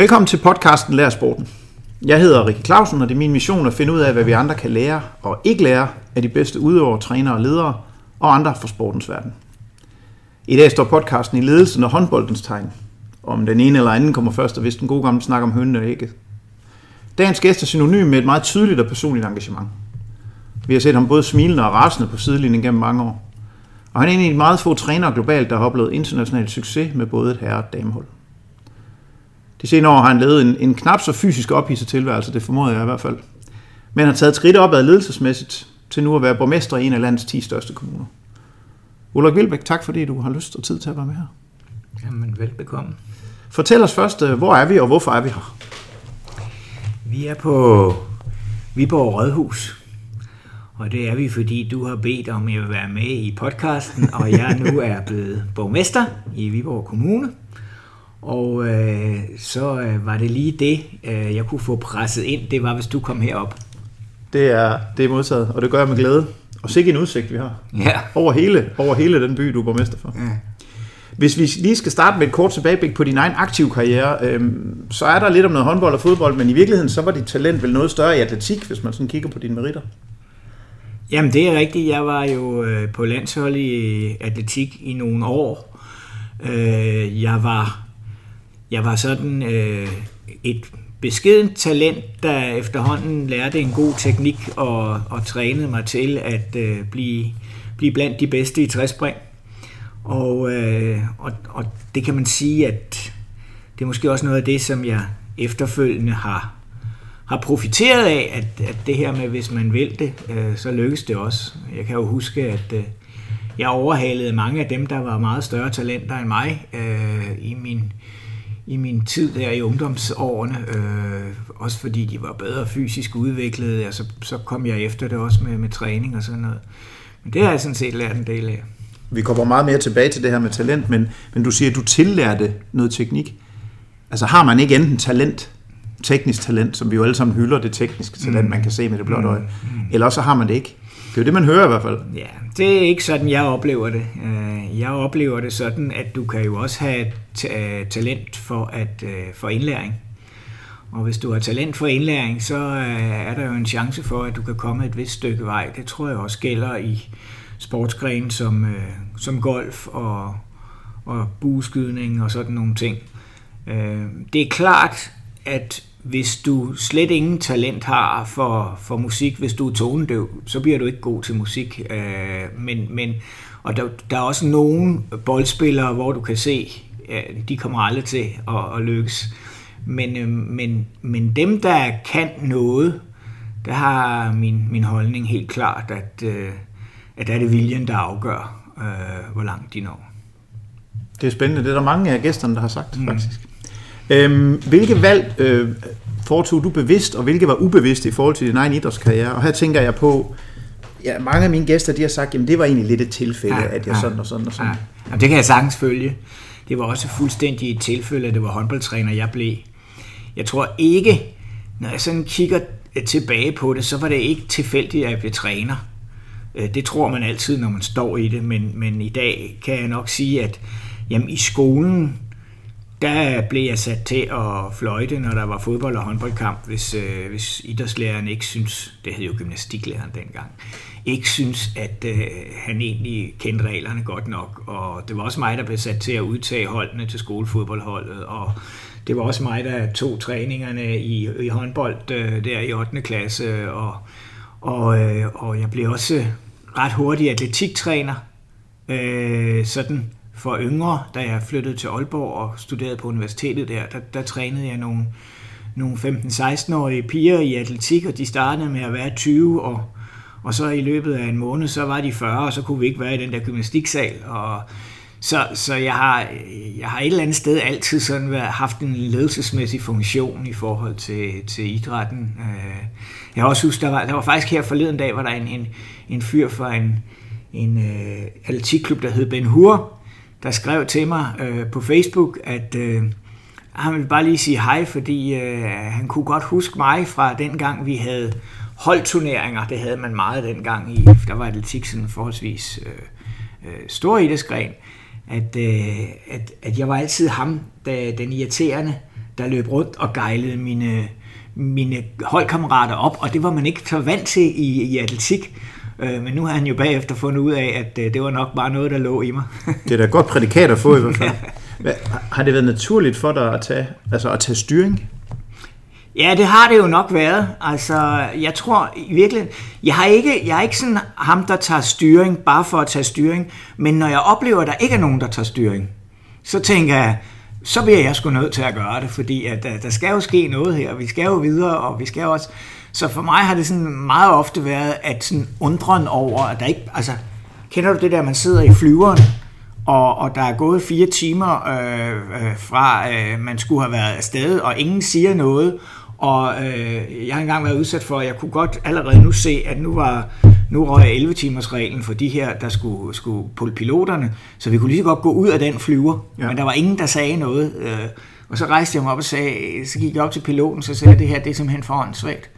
Velkommen til podcasten Lær Sporten. Jeg hedder Rikke Clausen, og det er min mission at finde ud af, hvad vi andre kan lære og ikke lære af de bedste udøvere, trænere og ledere og andre fra sportens verden. I dag står podcasten i ledelsen og håndboldens tegn. Om den ene eller anden kommer først, og hvis den gode gamle snak om hønene og ikke. Dagens gæst er synonym med et meget tydeligt og personligt engagement. Vi har set ham både smilende og rasende på sidelinjen gennem mange år. Og han er en af de meget få trænere globalt, der har oplevet international succes med både et herre- og damehold. De senere år har han levet en, en knap så fysisk ophidset tilværelse, det formoder jeg i hvert fald. Men har taget skridt opad ledelsesmæssigt til nu at være borgmester i en af landets 10 største kommuner. Ulrik Vilbæk, tak fordi du har lyst og tid til at være med her. Jamen, velbekomme. Fortæl os først, øh, hvor er vi og hvorfor er vi her? Vi er på Viborg Rådhus, og det er vi, fordi du har bedt om, at jeg vil være med i podcasten, og jeg nu er blevet borgmester i Viborg Kommune. Og øh, så øh, var det lige det, øh, jeg kunne få presset ind, det var, hvis du kom herop. Det er, det er modtaget, og det gør jeg med glæde. Og sikke en udsigt, vi har. Ja. Over hele, over hele den by, du er borgmester for. ja. Hvis vi lige skal starte med et kort tilbageblik på din egen aktive karriere, øhm, så er der lidt om noget håndbold og fodbold, men i virkeligheden så var dit talent vel noget større i atletik, hvis man sådan kigger på dine meritter. Jamen, det er rigtigt. Jeg var jo øh, på landshold i atletik i nogle år. Øh, jeg var jeg var sådan øh, et beskedent talent, der efterhånden lærte en god teknik og, og trænede mig til at øh, blive, blive blandt de bedste i træspring. Og, øh, og, og det kan man sige, at det er måske også noget af det, som jeg efterfølgende har, har profiteret af, at, at det her med, hvis man vil det, øh, så lykkes det også. Jeg kan jo huske, at øh, jeg overhalede mange af dem, der var meget større talenter end mig øh, i min i min tid der i ungdomsårene, øh, også fordi de var bedre fysisk udviklede, altså, så kom jeg efter det også med, med træning og sådan noget. Men det har jeg sådan set lært en del af. Vi kommer meget mere tilbage til det her med talent, men, men du siger, at du tillærte noget teknik. Altså har man ikke enten talent, teknisk talent, som vi jo alle sammen hylder, det tekniske talent, mm. man kan se med det blotte øje, mm. eller så har man det ikke. Det er jo det, man hører i hvert fald. Ja, det er ikke sådan, jeg oplever det. Øh, jeg oplever det sådan, at du kan jo også have øh, talent for, at, øh, for indlæring. Og hvis du har talent for indlæring, så er der jo en chance for, at du kan komme et vist stykke vej. Det tror jeg også gælder i sportsgren som, som golf og, og bueskydning og sådan nogle ting. Det er klart, at hvis du slet ingen talent har for, for musik, hvis du er tonedøv, så bliver du ikke god til musik. Øh, men, men, og der, der er også nogle boldspillere, hvor du kan se, at de kommer aldrig til at, at lykkes. Men, øh, men, men dem, der kan noget, der har min, min holdning helt klart, at, øh, at der er det viljen, der afgør, øh, hvor langt de når. Det er spændende. Det er der mange af gæsterne, der har sagt, mm. faktisk. Øhm, hvilke valg øh, foretog du bevidst, og hvilke var ubevidste i forhold til din egen idrætskarriere? Og her tænker jeg på, ja, mange af mine gæster, de har sagt, jamen det var egentlig lidt et tilfælde, ja, at jeg ja, sådan og sådan og sådan. Ja. Jamen, det kan jeg sagtens følge. Det var også fuldstændig et tilfælde, at det var håndboldtræner, jeg blev. Jeg tror ikke, når jeg sådan kigger tilbage på det, så var det ikke tilfældigt, at jeg blev træner. Øh, det tror man altid, når man står i det, men, men i dag kan jeg nok sige, at jamen, i skolen, der blev jeg sat til at fløjte, når der var fodbold- og håndboldkamp, hvis, øh, hvis idrætslæreren ikke synes, det hed jo gymnastiklæreren dengang, ikke synes, at øh, han egentlig kendte reglerne godt nok. Og det var også mig, der blev sat til at udtage holdene til skolefodboldholdet, og det var også mig, der tog træningerne i, i håndbold øh, der i 8. klasse, og, og, øh, og jeg blev også ret hurtig atletiktræner, øh, sådan for yngre, da jeg flyttede til Aalborg og studerede på universitetet der, der, der trænede jeg nogle, nogle 15-16-årige piger i atletik, og de startede med at være 20, og, og så i løbet af en måned, så var de 40, og så kunne vi ikke være i den der gymnastiksal, og så, så jeg, har, jeg har et eller andet sted altid sådan været, haft en ledelsesmæssig funktion i forhold til, til idrætten. Øh, jeg har også huske, der var, der var faktisk her forleden dag, var der en, en, en fyr fra en, en øh, atletikklub, der hed Ben Hur, der skrev til mig øh, på Facebook, at øh, ah, han ville bare lige sige hej, fordi øh, han kunne godt huske mig fra den gang, vi havde holdturneringer. Det havde man meget dengang i. Der var atletik sådan forholdsvis øh, øh, stor idrætsgren. At, øh, at, at jeg var altid ham, da, den irriterende, der løb rundt og gejlede mine, mine holdkammerater op, og det var man ikke så vant til i, i atletik. Øh, men nu har han jo bagefter fundet ud af, at øh, det var nok bare noget, der lå i mig. det er da godt prædikat at få i hvert fald. Hvad, har det været naturligt for dig at tage, altså at tage styring? Ja, det har det jo nok været. Altså, jeg tror i virkeligheden, jeg har ikke, jeg er ikke sådan ham, der tager styring, bare for at tage styring, men når jeg oplever, at der ikke er nogen, der tager styring, så tænker jeg, så bliver jeg sgu nødt til at gøre det, fordi at, at der skal jo ske noget her, vi skal jo videre, og vi skal også... Så for mig har det sådan meget ofte været, at sådan undren over, at der ikke... Altså, kender du det der, man sidder i flyveren, og, og der er gået fire timer øh, øh, fra, øh, man skulle have været afsted, og ingen siger noget, og øh, jeg har engang været udsat for, at jeg kunne godt allerede nu se, at nu var nu røg 11 timers reglen for de her, der skulle, skulle på piloterne, så vi kunne lige så godt gå ud af den flyver, ja. men der var ingen, der sagde noget. Øh, og så rejste jeg mig op og sagde, så gik jeg op til piloten, så sagde jeg, det her det er simpelthen for svagt.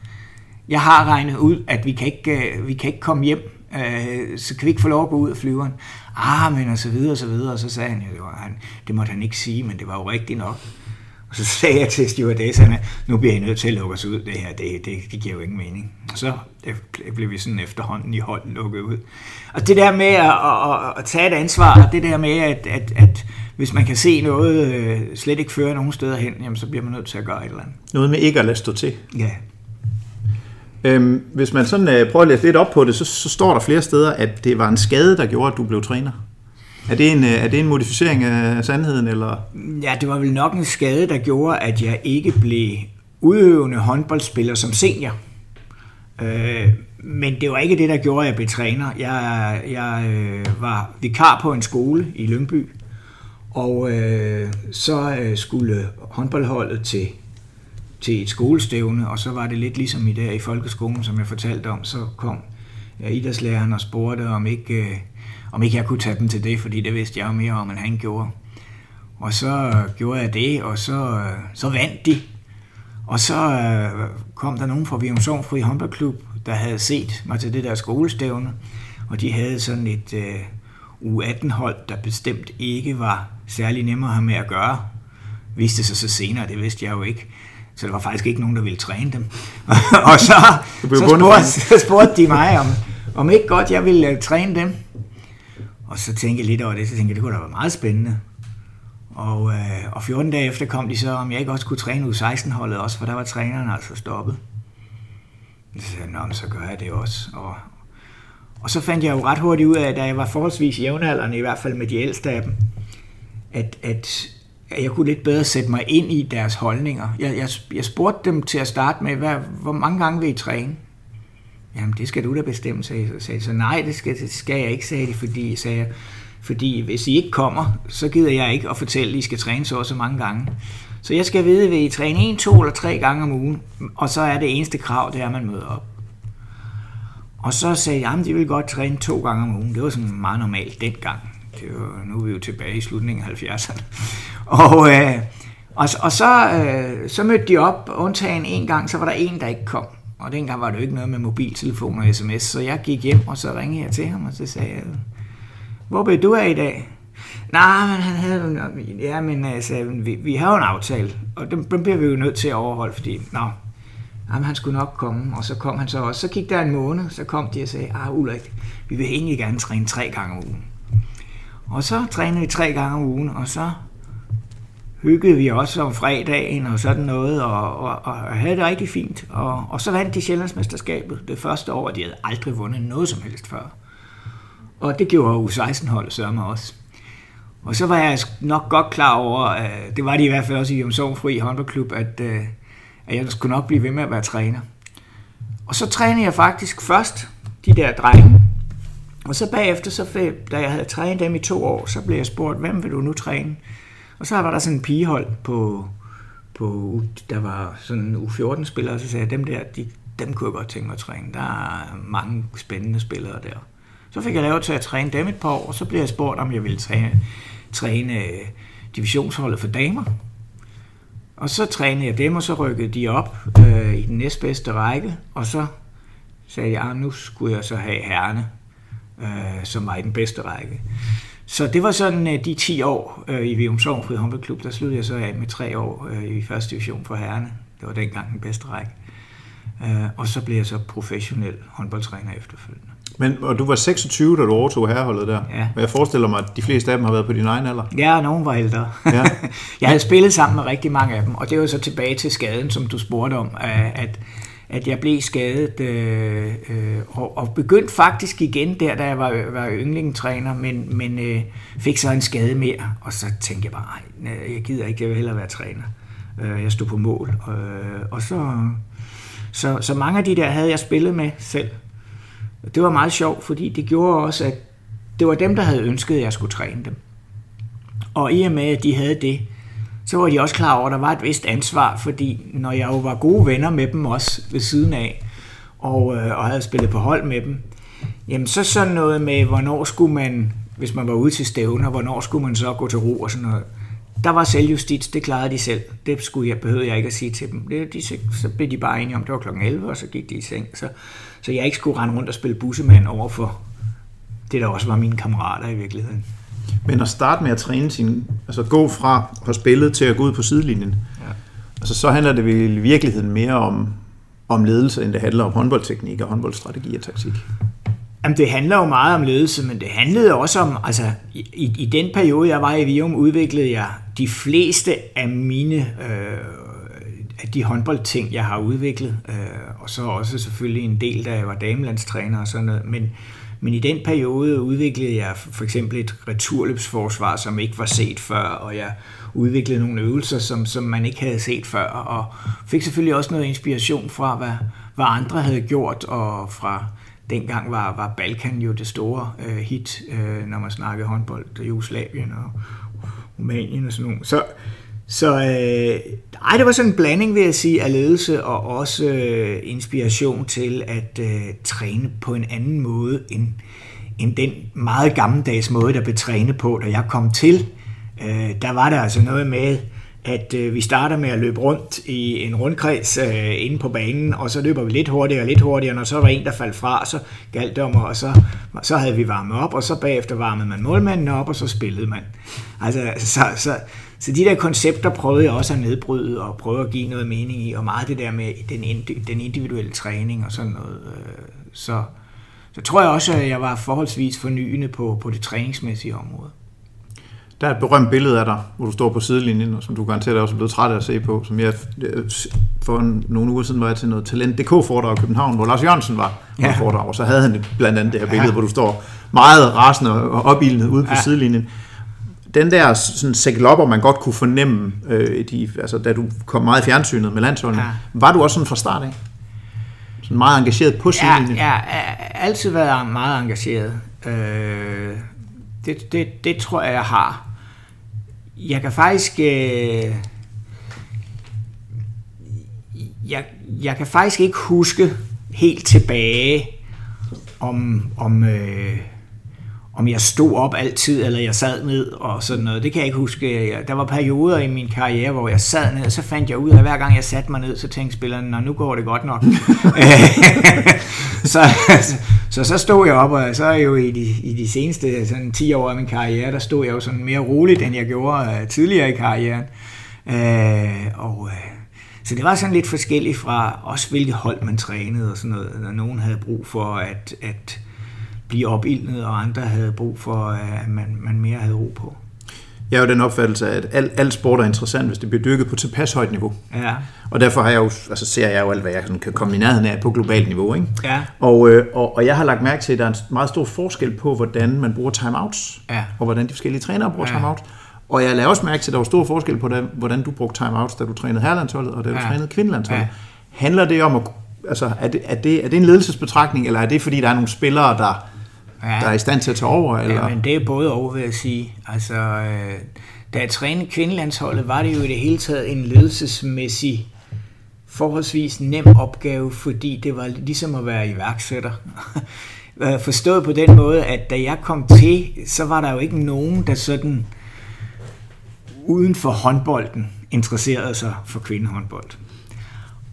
Jeg har regnet ud, at vi kan ikke, øh, vi kan ikke komme hjem, øh, så kan vi ikke få lov at gå ud af flyveren. Ah, men og så videre og så videre, og så sagde han, ja, det, var, han, det måtte han ikke sige, men det var jo rigtigt nok. Og så sagde jeg til stewardesserne, nu bliver I nødt til at lukke os ud, det her, det, det, det giver jo ingen mening. Og så blev vi sådan efterhånden i hold lukket ud. Og det der med at, at, at tage et ansvar, det der med, at, at, at hvis man kan se noget øh, slet ikke føre nogen steder hen, jamen, så bliver man nødt til at gøre et eller andet. Noget med ikke at lade stå til. Ja. Øhm, hvis man sådan øh, prøver at læse lidt op på det, så, så står der flere steder, at det var en skade, der gjorde, at du blev træner. Er det, en, øh, er det en modificering af sandheden? Eller? Ja, det var vel nok en skade, der gjorde, at jeg ikke blev udøvende håndboldspiller som senior. Øh, men det var ikke det, der gjorde, at jeg blev træner. Jeg, jeg øh, var vikar på en skole i Lyngby, og øh, så øh, skulle håndboldholdet til, til et skolestævne, og så var det lidt ligesom i der i folkeskolen, som jeg fortalte om, så kom idrætslæreren og spurgte, om ikke... Øh, om ikke jeg kunne tage dem til det, fordi det vidste jeg jo mere om, end han gjorde. Og så øh, gjorde jeg det, og så, øh, så vandt de. Og så øh, kom der nogen fra Virum Fri håndboldklub, der havde set mig til det der skolestævne, og de havde sådan et øh, U18-hold, der bestemt ikke var særlig nemmere at have med at gøre. Viste sig så senere, det vidste jeg jo ikke. Så der var faktisk ikke nogen, der ville træne dem. og så, så, spurgte, så spurgte de mig, om, om ikke godt jeg ville uh, træne dem. Og så tænkte jeg lidt over det, så tænkte jeg, det kunne da være meget spændende. Og, øh, og 14 dage efter kom de så, om jeg ikke også kunne træne U16-holdet også, for der var træneren altså stoppet. Så sagde jeg, så gør jeg det også. Og, og så fandt jeg jo ret hurtigt ud af, da jeg var forholdsvis jævnaldrende, i hvert fald med de ældste af dem, at, at jeg kunne lidt bedre sætte mig ind i deres holdninger. Jeg, jeg, jeg spurgte dem til at starte med, hvad, hvor mange gange vil I træne? Jamen, det skal du da bestemme, sagde jeg. Sagde, så nej, det skal, det skal jeg ikke, sagde de, fordi, sagde jeg, fordi hvis I ikke kommer, så gider jeg ikke at fortælle, at I skal træne så og så mange gange. Så jeg skal vide, vil I træne en, to eller tre gange om ugen, og så er det eneste krav, det er, at man møder op. Og så sagde jeg, at de vil godt træne to gange om ugen. Det var sådan meget normalt dengang. Det var, nu er vi jo tilbage i slutningen af 70'erne. Og, øh, og, og så, øh, så mødte de op, undtagen en gang, så var der en, der ikke kom. Og dengang var det jo ikke noget med mobiltelefon og sms, så jeg gik hjem, og så ringede jeg til ham, og så sagde jeg, hvor blev du af i dag? Nej, men han havde ja, men altså, vi, vi har jo en aftale, og den, den bliver vi jo nødt til at overholde, fordi, nå, jamen, han skulle nok komme, og så kom han så også. Så gik der en måned, så kom de og sagde, ah Ulrik, vi vil egentlig gerne træne tre gange om ugen. Og så trænede vi tre gange om ugen, og så hyggede vi også om fredagen og sådan noget, og, og, og havde det rigtig fint. Og, og så vandt de Sjællandsmesterskabet det første år, og de havde aldrig vundet noget som helst før. Og det gjorde U16-holdet sørme også. Og så var jeg nok godt klar over, øh, det var de i hvert fald også i Jomsov Fri håndboldklub, at, øh, at jeg skulle nok blive ved med at være træner. Og så trænede jeg faktisk først de der drenge, og så bagefter, så, da jeg havde trænet dem i to år, så blev jeg spurgt, hvem vil du nu træne? Og så var der sådan en pigehold på, på der var sådan u 14 spillere, og så sagde jeg, dem der, de, dem kunne jeg godt tænke mig at træne. Der er mange spændende spillere der. Så fik jeg lavet til at træne dem et par år, og så blev jeg spurgt, om jeg ville træne, træne øh, divisionsholdet for damer. Og så trænede jeg dem, og så rykkede de op øh, i den næstbedste række, og så sagde jeg, at ah, nu skulle jeg så have herrene, øh, som var i den bedste række. så det var sådan øh, de 10 år øh, i Vium Sovnfri håndboldklub, der sluttede jeg så af med tre år øh, i første division for herrene. Det var dengang den bedste række. Øh, og så blev jeg så professionel håndboldtræner efterfølgende. Men, og du var 26, da du overtog herreholdet der. Ja. Og jeg forestiller mig, at de fleste af dem har været på din egen alder. Ja, og nogen var ældre. Ja. jeg havde spillet sammen med rigtig mange af dem, og det var så tilbage til skaden, som du spurgte om, at, at jeg blev skadet, øh, øh, og, og begyndte faktisk igen der, da jeg var, var yndlingstræner, men, men øh, fik så en skade mere, og så tænkte jeg bare, nej, jeg gider ikke, jeg vil hellere være træner. Øh, jeg stod på mål, øh, og så, så, så mange af de der havde jeg spillet med selv. Det var meget sjovt, fordi det gjorde også, at det var dem, der havde ønsket, at jeg skulle træne dem. Og i og med, at de havde det, så var de også klar over, at der var et vist ansvar, fordi når jeg jo var gode venner med dem også ved siden af, og, øh, og havde spillet på hold med dem, jamen så sådan noget med, hvornår skulle man, hvis man var ude til stævner, hvornår skulle man så gå til ro og sådan noget. Der var selvjustits, det klarede de selv. Det skulle jeg, behøvede jeg ikke at sige til dem. Det, de, så blev de bare enige om, det var klokken 11, og så gik de i seng. Så, så jeg ikke skulle rende rundt og spille bussemand over for det, der også var mine kammerater i virkeligheden. Men at starte med at træne sin, altså gå fra at have spillet til at gå ud på sidelinjen, ja. altså så handler det vel i virkeligheden mere om, om ledelse, end det handler om håndboldteknik og håndboldstrategi og taktik. Jamen, det handler jo meget om ledelse, men det handlede også om, altså i, i den periode, jeg var i Vium, udviklede jeg de fleste af mine, øh, af de håndboldting, jeg har udviklet, øh, og så også selvfølgelig en del, da jeg var damelandstræner og sådan noget, men, men i den periode udviklede jeg for eksempel et returløbsforsvar, som ikke var set før, og jeg udviklede nogle øvelser, som, som man ikke havde set før, og fik selvfølgelig også noget inspiration fra, hvad, hvad andre havde gjort, og fra dengang var, var Balkan jo det store øh, hit, øh, når man snakkede håndbold, Jugoslavien og Rumænien og sådan noget. Så, så øh, ej, det var sådan en blanding, vil jeg sige, af ledelse og også øh, inspiration til at øh, træne på en anden måde end, end den meget gammeldags måde, der blev trænet på, da jeg kom til. Øh, der var der altså noget med, at øh, vi starter med at løbe rundt i en rundkreds øh, inde på banen, og så løber vi lidt hurtigere og lidt hurtigere, når så var en, der faldt fra, så galt det om, og så, så havde vi varmet op, og så bagefter varmede man målmanden op, og så spillede man. Altså, så, så, så de der koncepter prøvede jeg også at nedbryde, og prøve at give noget mening i, og meget det der med den, den individuelle træning og sådan noget. Øh, så, så tror jeg også, at jeg var forholdsvis fornyende på, på det træningsmæssige område. Der er et berømt billede af dig, hvor du står på sidelinjen, og som du garanteret også er blevet træt af at se på, som jeg for nogle uger siden var jeg til noget Talent.dk-foredrag i København, hvor Lars Jørgensen var ja. foredrag, og så havde han blandt andet det her billede, ja. hvor du står meget rasende og opildnet ude på ja. sidelinjen. Den der sådan sæklopper, man godt kunne fornemme, øh, de, altså, da du kom meget i fjernsynet med landsholdene, ja. var du også sådan fra start af? Sådan meget engageret på sidelinjen? Ja, ja, altid været meget engageret. Øh, det, det, det tror jeg, jeg har jeg kan faktisk... Øh, jeg, jeg kan faktisk ikke huske helt tilbage, om, om, øh, om jeg stod op altid, eller jeg sad ned og sådan noget. Det kan jeg ikke huske. Der var perioder i min karriere, hvor jeg sad ned, og så fandt jeg ud af, at hver gang jeg satte mig ned, så tænkte spilleren, nu går det godt nok. så, så så stod jeg op, og så er jo i de, i de seneste sådan 10 år af min karriere, der stod jeg jo sådan mere roligt, end jeg gjorde uh, tidligere i karrieren. Uh, og uh, så det var sådan lidt forskelligt fra også hvilket hold man trænede og sådan noget. Når nogen havde brug for at, at blive opildnet, og andre havde brug for, at man, man mere havde ro på. Jeg har jo den opfattelse, at al, al sport er interessant, hvis det bliver dykket på tilpas højt niveau. Ja. Og derfor har jeg jo, altså ser jeg jo alt, hvad jeg kan komme i nærheden af på globalt niveau. Ikke? Ja. Og, øh, og, og jeg har lagt mærke til, at der er en meget stor forskel på, hvordan man bruger timeouts, ja. og hvordan de forskellige trænere bruger ja. timeouts. Og jeg lader også mærke til, at der var stor forskel på, hvordan du brugte timeouts, da du trænede herrelandsholdet, og da du ja. trænede kvindelandsholdet. Ja. Handler det om, at, altså, er, det, er, det, er det en ledelsesbetragtning, eller er det fordi, der er nogle spillere, der, ja. der er i stand til at tage over? Eller? Ja, men det er både over, vil jeg sige. Altså, øh, da jeg trænede kvindelandsholdet, var det jo i det hele taget en ledelsesmæssig forholdsvis nem opgave, fordi det var ligesom at være iværksætter. Forstået på den måde, at da jeg kom til, så var der jo ikke nogen, der sådan uden for håndbolden interesserede sig for kvindehåndbold.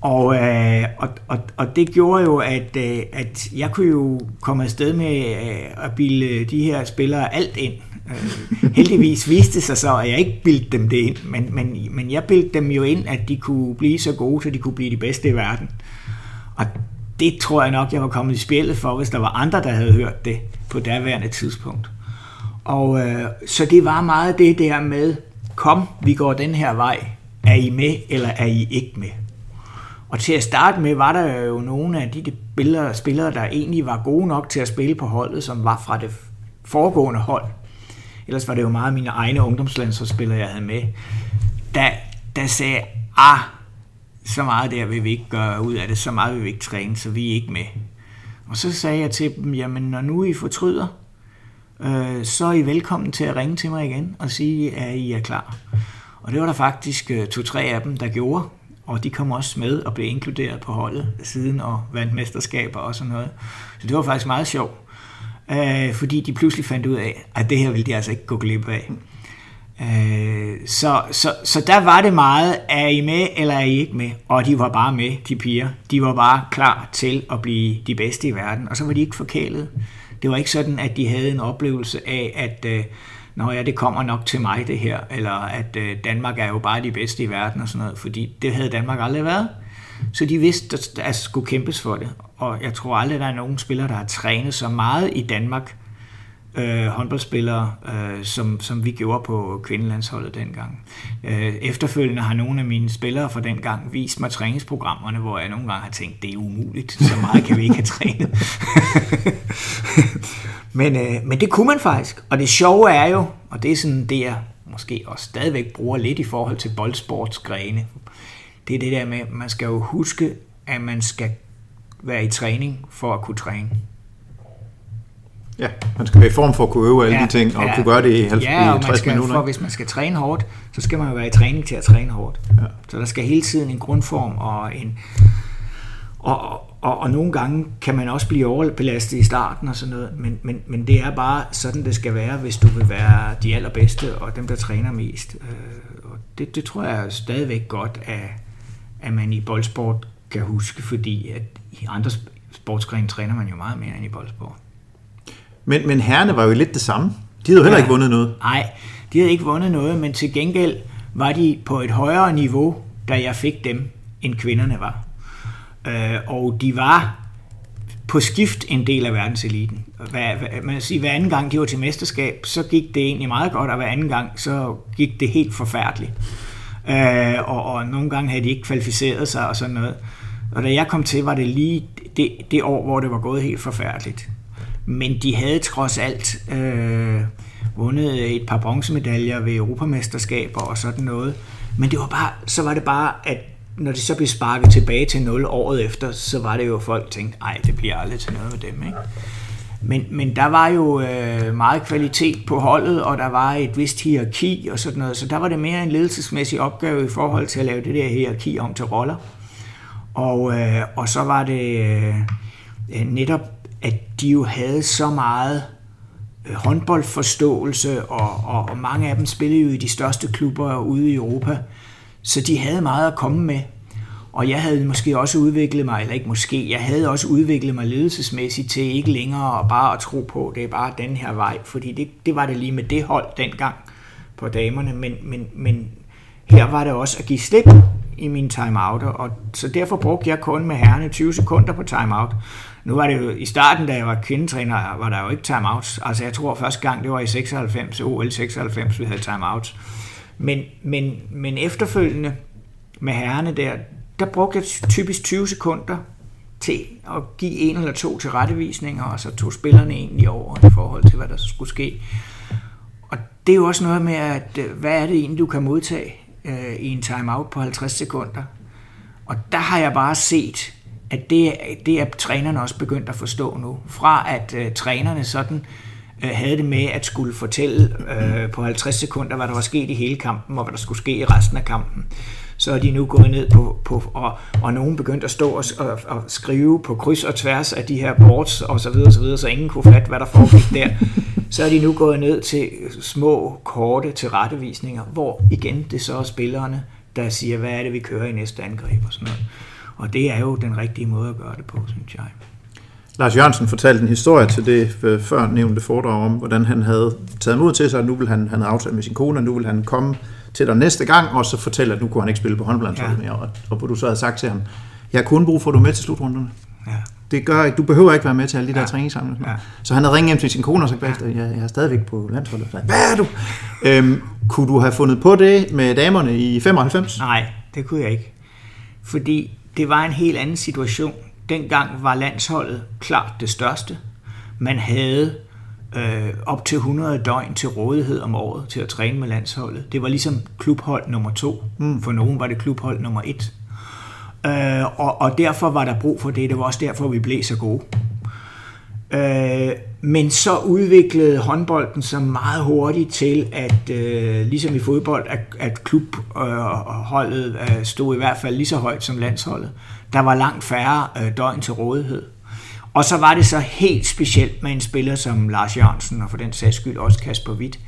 Og, øh, og, og, og det gjorde jo, at, øh, at jeg kunne jo komme afsted med øh, at bilde de her spillere alt ind, Øh, heldigvis viste det sig så, at jeg ikke bildte dem det ind, men, men, men jeg bildte dem jo ind, at de kunne blive så gode, så de kunne blive de bedste i verden. Og det tror jeg nok, jeg var kommet i spillet for, hvis der var andre, der havde hørt det på daværende tidspunkt. Og øh, så det var meget det der med, kom, vi går den her vej. Er I med, eller er I ikke med? Og til at starte med var der jo nogle af de spillere, spillere, der egentlig var gode nok til at spille på holdet, som var fra det foregående hold. Ellers var det jo meget mine egne ungdomslandsholdsspillere, jeg havde med. Der, der sagde, ah, så meget der vil vi ikke gøre ud af det, så meget vil vi ikke træne, så vi er ikke med. Og så sagde jeg til dem, jamen når nu I fortryder, øh, så er I velkommen til at ringe til mig igen og sige, at I er klar. Og det var der faktisk øh, to-tre af dem, der gjorde, og de kom også med og blev inkluderet på holdet siden og vandt mesterskaber og sådan noget. Så det var faktisk meget sjovt, øh, fordi de pludselig fandt ud af, at det her ville de altså ikke gå glip af. Øh, så, så, så der var det meget, er I med eller er I ikke med? Og de var bare med, de piger. De var bare klar til at blive de bedste i verden, og så var de ikke forkælet. Det var ikke sådan, at de havde en oplevelse af, at øh, Nå ja, det kommer nok til mig det her, eller at øh, Danmark er jo bare de bedste i verden og sådan noget, fordi det havde Danmark aldrig været. Så de vidste, at der altså, skulle kæmpes for det. Og jeg tror aldrig, der er nogen spillere, der har trænet så meget i Danmark, øh, håndboldspillere, øh, som, som vi gjorde på kvindelandsholdet dengang. Øh, efterfølgende har nogle af mine spillere fra dengang vist mig træningsprogrammerne, hvor jeg nogle gange har tænkt, det er umuligt, så meget kan vi ikke have trænet. men, øh, men det kunne man faktisk, og det sjove er jo, og det er sådan det, jeg måske også stadigvæk bruger lidt i forhold til boldsportsgrene, det er det der med, man skal jo huske, at man skal være i træning for at kunne træne. Ja, man skal være i form for at kunne øve alle ja, de ting, og ja, kunne gøre det i 50 ja, og man skal, minutter. For, hvis man skal træne hårdt, så skal man jo være i træning til at træne hårdt. Ja. Så der skal hele tiden en grundform og en... Og, og, og nogle gange kan man også blive overbelastet i starten og sådan noget, men, men, men det er bare sådan, det skal være, hvis du vil være de allerbedste og dem, der træner mest. Øh, og det, det tror jeg stadigvæk godt, at, at man i boldsport kan huske, fordi at i andre sportsgrene træner man jo meget mere end i boldsport. Men, men herrene var jo lidt det samme. De havde jo heller ja. ikke vundet noget. Nej, de havde ikke vundet noget, men til gengæld var de på et højere niveau, da jeg fik dem, end kvinderne var. Øh, og de var på skift en del af verdenseliten. Hver, man siger, hver anden gang de var til mesterskab, så gik det egentlig meget godt, og hver anden gang, så gik det helt forfærdeligt. Øh, og, og nogle gange havde de ikke kvalificeret sig og sådan noget. Og da jeg kom til, var det lige det, det år, hvor det var gået helt forfærdeligt. Men de havde trods alt øh, vundet et par bronzemedaljer ved europamesterskaber og sådan noget. Men det var bare, så var det bare, at når de så blev sparket tilbage til 0 året efter, så var det jo, at folk tænkte, ej, det bliver aldrig til noget med dem, ikke? Men, men der var jo øh, meget kvalitet på holdet, og der var et vist hierarki og sådan noget, så der var det mere en ledelsesmæssig opgave i forhold til at lave det der hierarki om til roller. Og, øh, og så var det øh, øh netop at de jo havde så meget øh, håndboldforståelse, og, og, og mange af dem spillede jo i de største klubber ude i Europa, så de havde meget at komme med. Og jeg havde måske også udviklet mig, eller ikke måske, jeg havde også udviklet mig ledelsesmæssigt til ikke længere bare at tro på, det er bare den her vej, fordi det, det var det lige med det hold dengang på damerne, men, men, men her var det også at give slip i min timeout, og så derfor brugte jeg kun med herrene 20 sekunder på timeout. Nu var det jo i starten, da jeg var kvindetræner, var der jo ikke timeouts. Altså jeg tror første gang, det var i 96, OL 96, vi havde timeouts. Men, men, men efterfølgende med herrene der, der brugte jeg typisk 20 sekunder til at give en eller to til rettevisninger, og så tog spillerne egentlig over i forhold til, hvad der skulle ske. Og det er jo også noget med, at øh, hvad er det egentlig, du kan modtage øh, i en timeout på 50 sekunder? Og der har jeg bare set, at det, det er trænerne også begyndt at forstå nu. Fra at øh, trænerne sådan øh, havde det med at skulle fortælle øh, på 50 sekunder, hvad der var sket i hele kampen, og hvad der skulle ske i resten af kampen, så er de nu gået ned på, på og, og nogen begyndte at stå og, og, og skrive på kryds og tværs af de her boards og så videre, så videre, så ingen kunne fatte, hvad der foregik der. Så er de nu gået ned til små, korte tilrettevisninger, hvor igen det så er spillerne, der siger, hvad er det, vi kører i næste angreb og sådan noget. Og det er jo den rigtige måde at gøre det på, synes jeg. Lars Jørgensen fortalte en historie til det øh, før nævnte foredrag om, hvordan han havde taget mod til sig, at nu vil han, han havde aftalt med sin kone, og nu vil han komme til dig næste gang, og så fortælle, at nu kunne han ikke spille på håndboldlandsholdet ja. mere, og, og hvor du så havde sagt til ham, jeg har kun brug for, at du er med til slutrunderne. Ja. Det gør ikke, du behøver ikke være med til alle de der ja. træningssamlinger. Ja. Så han havde ringet hjem til sin kone og sagt bagefter, jeg, jeg er stadigvæk på landsholdet. Så, Hvad er du? øhm, kunne du have fundet på det med damerne i 95? Nej, det kunne jeg ikke. Fordi det var en helt anden situation. Dengang var landsholdet klart det største. Man havde øh, op til 100 døgn til rådighed om året til at træne med landsholdet. Det var ligesom klubhold nummer to. Mm. For nogen var det klubhold nummer et. Øh, og, og derfor var der brug for det. Det var også derfor, vi blev så gode. Øh, men så udviklede håndbolden sig meget hurtigt til, at øh, ligesom i fodbold, at, at klubholdet øh, stod i hvert fald lige så højt som landsholdet. Der var langt færre øh, døgn til rådighed. Og så var det så helt specielt med en spiller som Lars Jørgensen, og for den sags skyld også Kasper Witt,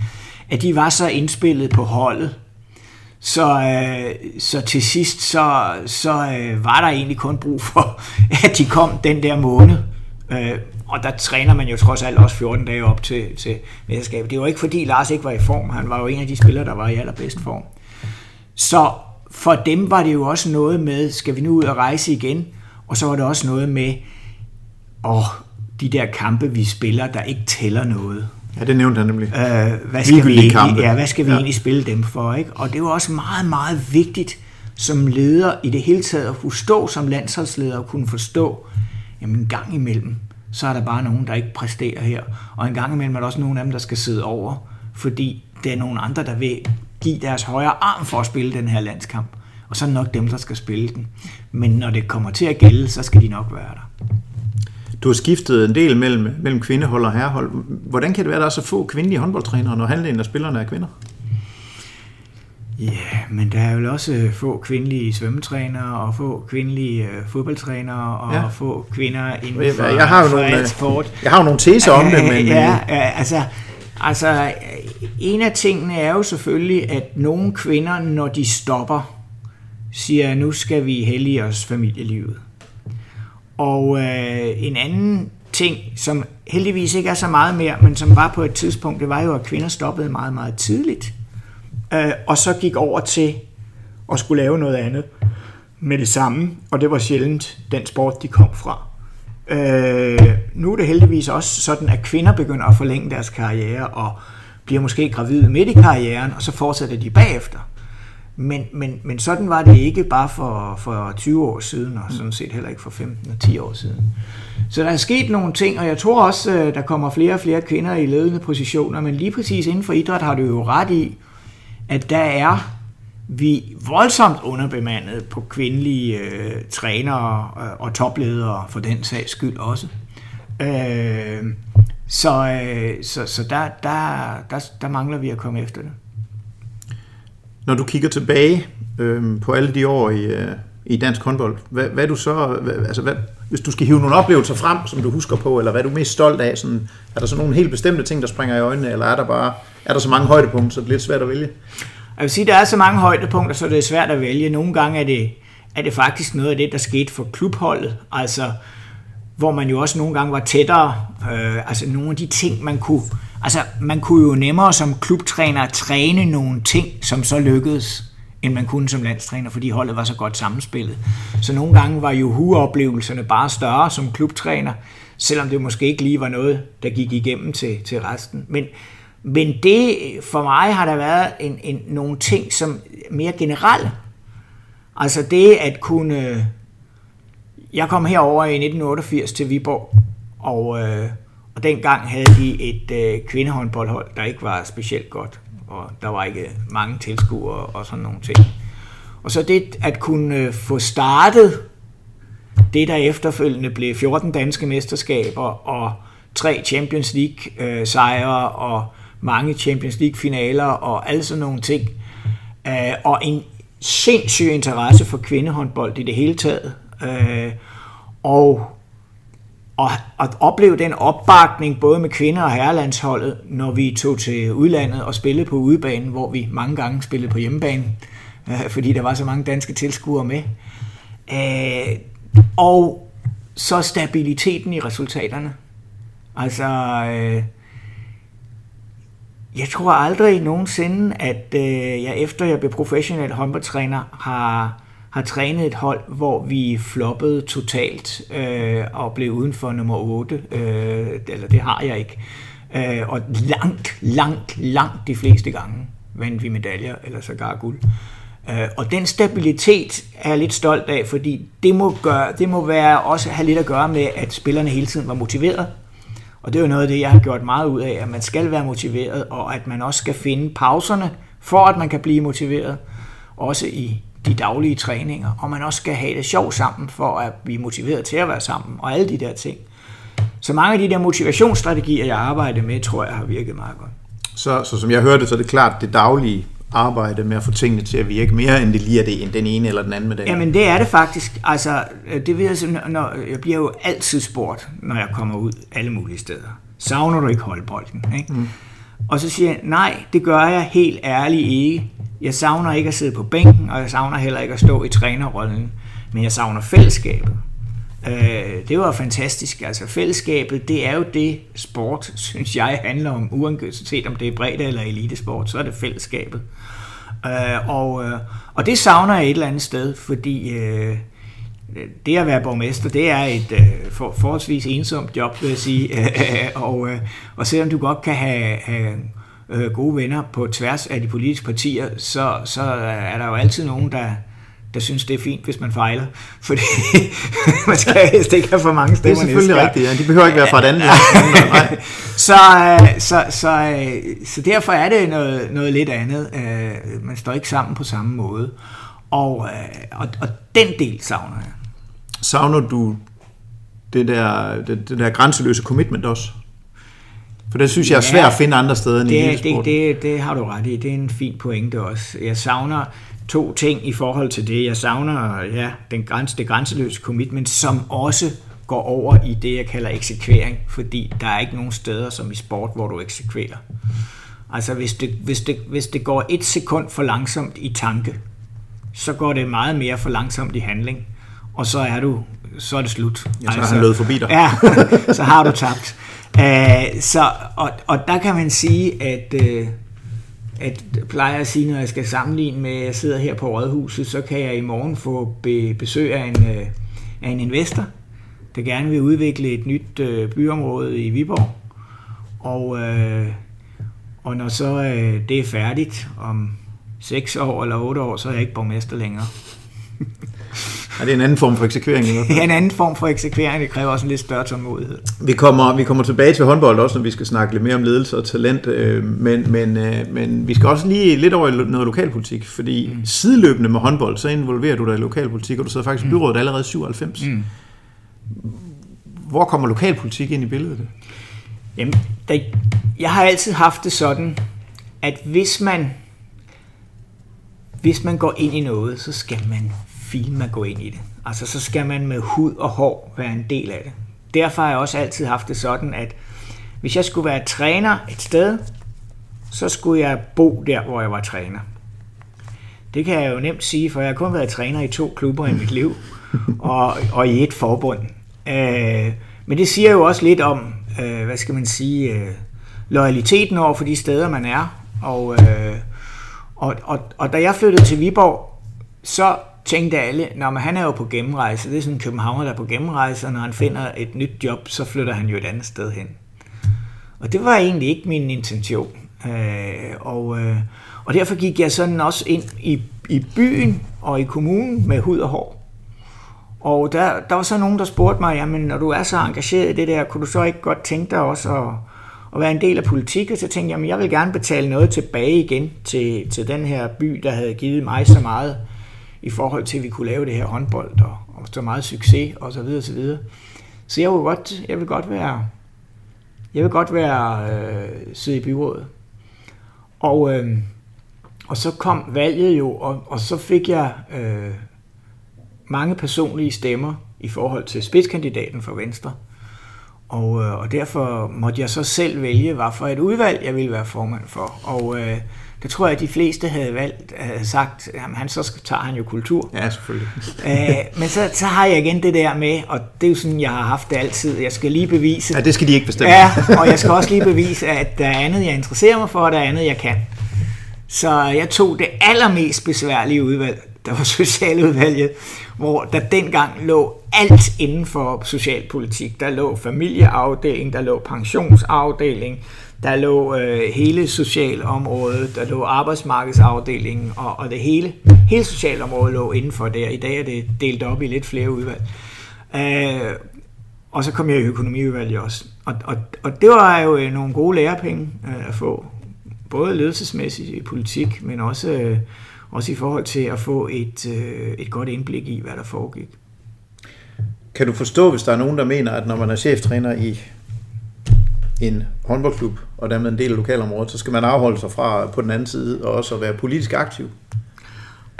at de var så indspillet på holdet, så, øh, så til sidst, så, så øh, var der egentlig kun brug for, at de kom den der måned. Øh, og der træner man jo trods alt også 14 dage op til, til mesterskabet. Det var ikke fordi Lars ikke var i form. Han var jo en af de spillere, der var i allerbedst form. Så for dem var det jo også noget med, skal vi nu ud og rejse igen? Og så var det også noget med, åh, de der kampe, vi spiller, der ikke tæller noget. Ja, det nævnte han nemlig. Øh, hvad skal vi, egentlig, ja, hvad skal vi ja. egentlig spille dem for? Ikke? Og det var også meget, meget vigtigt som leder i det hele taget at kunne stå som landsholdsleder og kunne forstå, jamen en gang imellem, så er der bare nogen, der ikke præsterer her. Og en gang imellem er der også nogen af dem, der skal sidde over, fordi det er nogle andre, der vil give deres højre arm for at spille den her landskamp. Og så er det nok dem, der skal spille den. Men når det kommer til at gælde, så skal de nok være der. Du har skiftet en del mellem, mellem kvindehold og herrehold. Hvordan kan det være, at der er så få kvindelige håndboldtrænere, når halvdelen af spillerne er kvinder? Ja, men der er jo også få kvindelige svømmetrænere, og få kvindelige øh, fodboldtrænere, og ja. få kvinder inden for, jeg har jo for nogle, sport. Jeg har jo nogle teser om det, men... Ja, altså, altså, en af tingene er jo selvfølgelig, at nogle kvinder, når de stopper, siger, nu skal vi hellige os familielivet. Og øh, en anden ting, som heldigvis ikke er så meget mere, men som var på et tidspunkt, det var jo, at kvinder stoppede meget, meget tidligt. Øh, og så gik over til at skulle lave noget andet med det samme, og det var sjældent den sport, de kom fra. Øh, nu er det heldigvis også sådan, at kvinder begynder at forlænge deres karriere og bliver måske gravide midt i karrieren, og så fortsætter de bagefter. Men, men, men sådan var det ikke bare for, for 20 år siden, og sådan set heller ikke for 15 og 10 år siden. Så der er sket nogle ting, og jeg tror også, øh, der kommer flere og flere kvinder i ledende positioner, men lige præcis inden for idræt har du jo ret i, at der er vi voldsomt underbemandet på kvindelige øh, trænere øh, og topledere for den sags skyld også. Øh, så øh, så, så der, der, der, der mangler vi at komme efter det. Når du kigger tilbage øh, på alle de år i, øh, i dansk håndbold, hvad, hvad du så, hvad, altså hvad, hvis du skal hive nogle oplevelser frem, som du husker på, eller hvad er du mest stolt af, sådan, er der så nogle helt bestemte ting, der springer i øjnene, eller er der bare er der så mange højdepunkter, så det er lidt svært at vælge? Jeg vil sige, at der er så mange højdepunkter, så det er svært at vælge. Nogle gange er det, er det faktisk noget af det, der skete for klubholdet, altså hvor man jo også nogle gange var tættere, øh, altså nogle af de ting, man kunne, altså man kunne jo nemmere som klubtræner træne nogle ting, som så lykkedes, end man kunne som landstræner, fordi holdet var så godt sammenspillet. Så nogle gange var jo oplevelserne bare større som klubtræner, selvom det måske ikke lige var noget, der gik igennem til, til resten. Men, men det for mig har der været en, en, nogle ting som mere generelle. Altså det at kunne... Jeg kom herover i 1988 til Viborg, og, øh, og dengang havde de et øh, kvindehåndboldhold, der ikke var specielt godt. Og der var ikke mange tilskuere og sådan nogle ting. Og så det at kunne øh, få startet det, der efterfølgende blev 14 danske mesterskaber og tre Champions League øh, sejre og mange Champions League finaler og alle sådan nogle ting. Øh, og en sindssyg interesse for kvindehåndbold i det hele taget. Øh, og og at opleve den opbakning både med kvinder og herrelandsholdet, når vi tog til udlandet og spillede på udebanen, hvor vi mange gange spillede på hjemmebane, øh, fordi der var så mange danske tilskuere med. Øh, og så stabiliteten i resultaterne. Altså, øh, jeg tror aldrig nogensinde, at øh, jeg efter jeg blev professionel håndboldtræner, har, har trænet et hold, hvor vi floppede totalt øh, og blev uden for nummer 8. Øh, eller det har jeg ikke. Øh, og langt, langt, langt de fleste gange vandt vi medaljer eller sågar guld. Øh, og den stabilitet er jeg lidt stolt af, fordi det må, gøre, det må være også have lidt at gøre med, at spillerne hele tiden var motiveret. Og det er jo noget af det, jeg har gjort meget ud af, at man skal være motiveret, og at man også skal finde pauserne, for at man kan blive motiveret, også i de daglige træninger, og man også skal have det sjovt sammen, for at blive motiveret til at være sammen, og alle de der ting. Så mange af de der motivationsstrategier, jeg arbejder med, tror jeg har virket meget godt. Så, så som jeg hørte, så er det klart, det daglige arbejde med at få tingene til at virke mere, end det lige er det, end den ene eller den anden med det. Jamen det er det faktisk. Altså, det ved jeg, når, jeg bliver jo altid spurgt, når jeg kommer ud alle mulige steder. Savner du ikke holdbolden? Ikke? Mm. Og så siger jeg, nej, det gør jeg helt ærligt ikke. Jeg savner ikke at sidde på bænken, og jeg savner heller ikke at stå i trænerrollen. Men jeg savner fællesskabet. Øh, det var fantastisk. Altså fællesskabet, det er jo det sport, synes jeg, handler om. Uanset om det er bredde eller elitesport, så er det fællesskabet. Øh, og, øh, og det savner jeg et eller andet sted, fordi øh, det at være borgmester, det er et øh, for, forholdsvis ensomt job, vil jeg sige. og, øh, og selvom du godt kan have, have øh, gode venner på tværs af de politiske partier, så, så er der jo altid nogen, der, der synes, det er fint, hvis man fejler. Fordi man skal helst ikke have for mange stemmer Det er selvfølgelig rigtigt, ja. De behøver ikke være fra et andet så, så, så, så derfor er det noget, noget lidt andet. Øh, man står ikke sammen på samme måde. Og, øh, og, og den del savner jeg. Savner du det der, det, det der grænseløse commitment også? For det synes jeg er svært at finde andre steder end det, i det, det, det har du ret i. Det er en fin pointe også. Jeg savner to ting i forhold til det. Jeg savner ja, den græns, det grænseløse commitment, som også går over i det, jeg kalder eksekvering, fordi der er ikke nogen steder som i sport, hvor du eksekverer. Altså hvis det, hvis det, hvis det går et sekund for langsomt i tanke, så går det meget mere for langsomt i handling, og så er du så er det slut. Ja, så altså, han løbet forbi dig. Ja, så har du tabt. Uh, så, og, og der kan man sige, at uh, at plejer at sige, når jeg skal sammenligne med, at jeg sidder her på Rådhuset, så kan jeg i morgen få be, besøg af en, øh, af en investor, der gerne vil udvikle et nyt øh, byområde i Viborg. Og, øh, og når så øh, det er færdigt om 6 år eller 8 år, så er jeg ikke borgmester længere. Er det en anden form for eksekvering? Ja, en anden form for eksekvering. Det kræver også en lidt større tålmodighed. Vi kommer, vi kommer tilbage til håndbold også, når vi skal snakke lidt mere om ledelse og talent. Øh, men, men, øh, men vi skal også lige lidt over i noget lokalpolitik, fordi mm. sideløbende med håndbold, så involverer du dig i lokalpolitik, og du sidder faktisk i mm. byrådet allerede 97. Mm. Hvor kommer lokalpolitik ind i billedet? Jamen, der, jeg har altid haft det sådan, at hvis man hvis man går ind i noget, så skal man film at gå ind i det. Altså så skal man med hud og hår være en del af det. Derfor har jeg også altid haft det sådan, at hvis jeg skulle være træner et sted, så skulle jeg bo der, hvor jeg var træner. Det kan jeg jo nemt sige, for jeg har kun været træner i to klubber i mit liv, og, og i et forbund. Øh, men det siger jo også lidt om, øh, hvad skal man sige, øh, loyaliteten over for de steder, man er. Og, øh, og, og, og da jeg flyttede til Viborg, så tænkte alle, når han er jo på gennemrejse, det er sådan en københavner, der er på gennemrejse, og når han finder et nyt job, så flytter han jo et andet sted hen. Og det var egentlig ikke min intention. Øh, og, øh, og derfor gik jeg sådan også ind i, i byen og i kommunen med hud og hår. Og der, der var så nogen, der spurgte mig, jamen når du er så engageret i det der, kunne du så ikke godt tænke dig også at, at være en del af politik? Og så tænkte jeg, jamen jeg vil gerne betale noget tilbage igen til, til den her by, der havde givet mig så meget i forhold til, at vi kunne lave det her håndbold og, og så meget succes og så videre, så videre. Så jeg vil godt, jeg vil godt være, jeg vil godt være øh, sidde i byrådet. Og, øh, og så kom valget jo, og, og så fik jeg øh, mange personlige stemmer i forhold til spidskandidaten for Venstre. Og, øh, og derfor måtte jeg så selv vælge, hvad for et udvalg jeg ville være formand for. Og øh, der tror jeg, at de fleste havde valgt, havde sagt, at han så tager han jo kultur. Ja, selvfølgelig. øh, men så, så har jeg igen det der med, og det er jo sådan, jeg har haft det altid, jeg skal lige bevise. Ja, det skal de ikke bestemme. Ja, og jeg skal også lige bevise, at der er andet, jeg interesserer mig for, og der er andet, jeg kan. Så jeg tog det allermest besværlige udvalg, der var socialudvalget, hvor der dengang lå alt inden for socialpolitik. Der lå familieafdeling, der lå pensionsafdeling, der lå øh, hele socialområdet, der lå arbejdsmarkedsafdelingen, og, og det hele, hele socialområdet lå indenfor der. I dag er det delt op i lidt flere udvalg. Øh, og så kom jeg i økonomiudvalget også. Og, og, og det var jo øh, nogle gode lærepenge øh, at få. Både ledelsesmæssigt i politik, men også, øh, også i forhold til at få et, øh, et godt indblik i, hvad der foregik. Kan du forstå, hvis der er nogen, der mener, at når man er cheftræner i en håndboldklub, og dermed en del af lokalområdet, så skal man afholde sig fra på den anden side, og også at være politisk aktiv?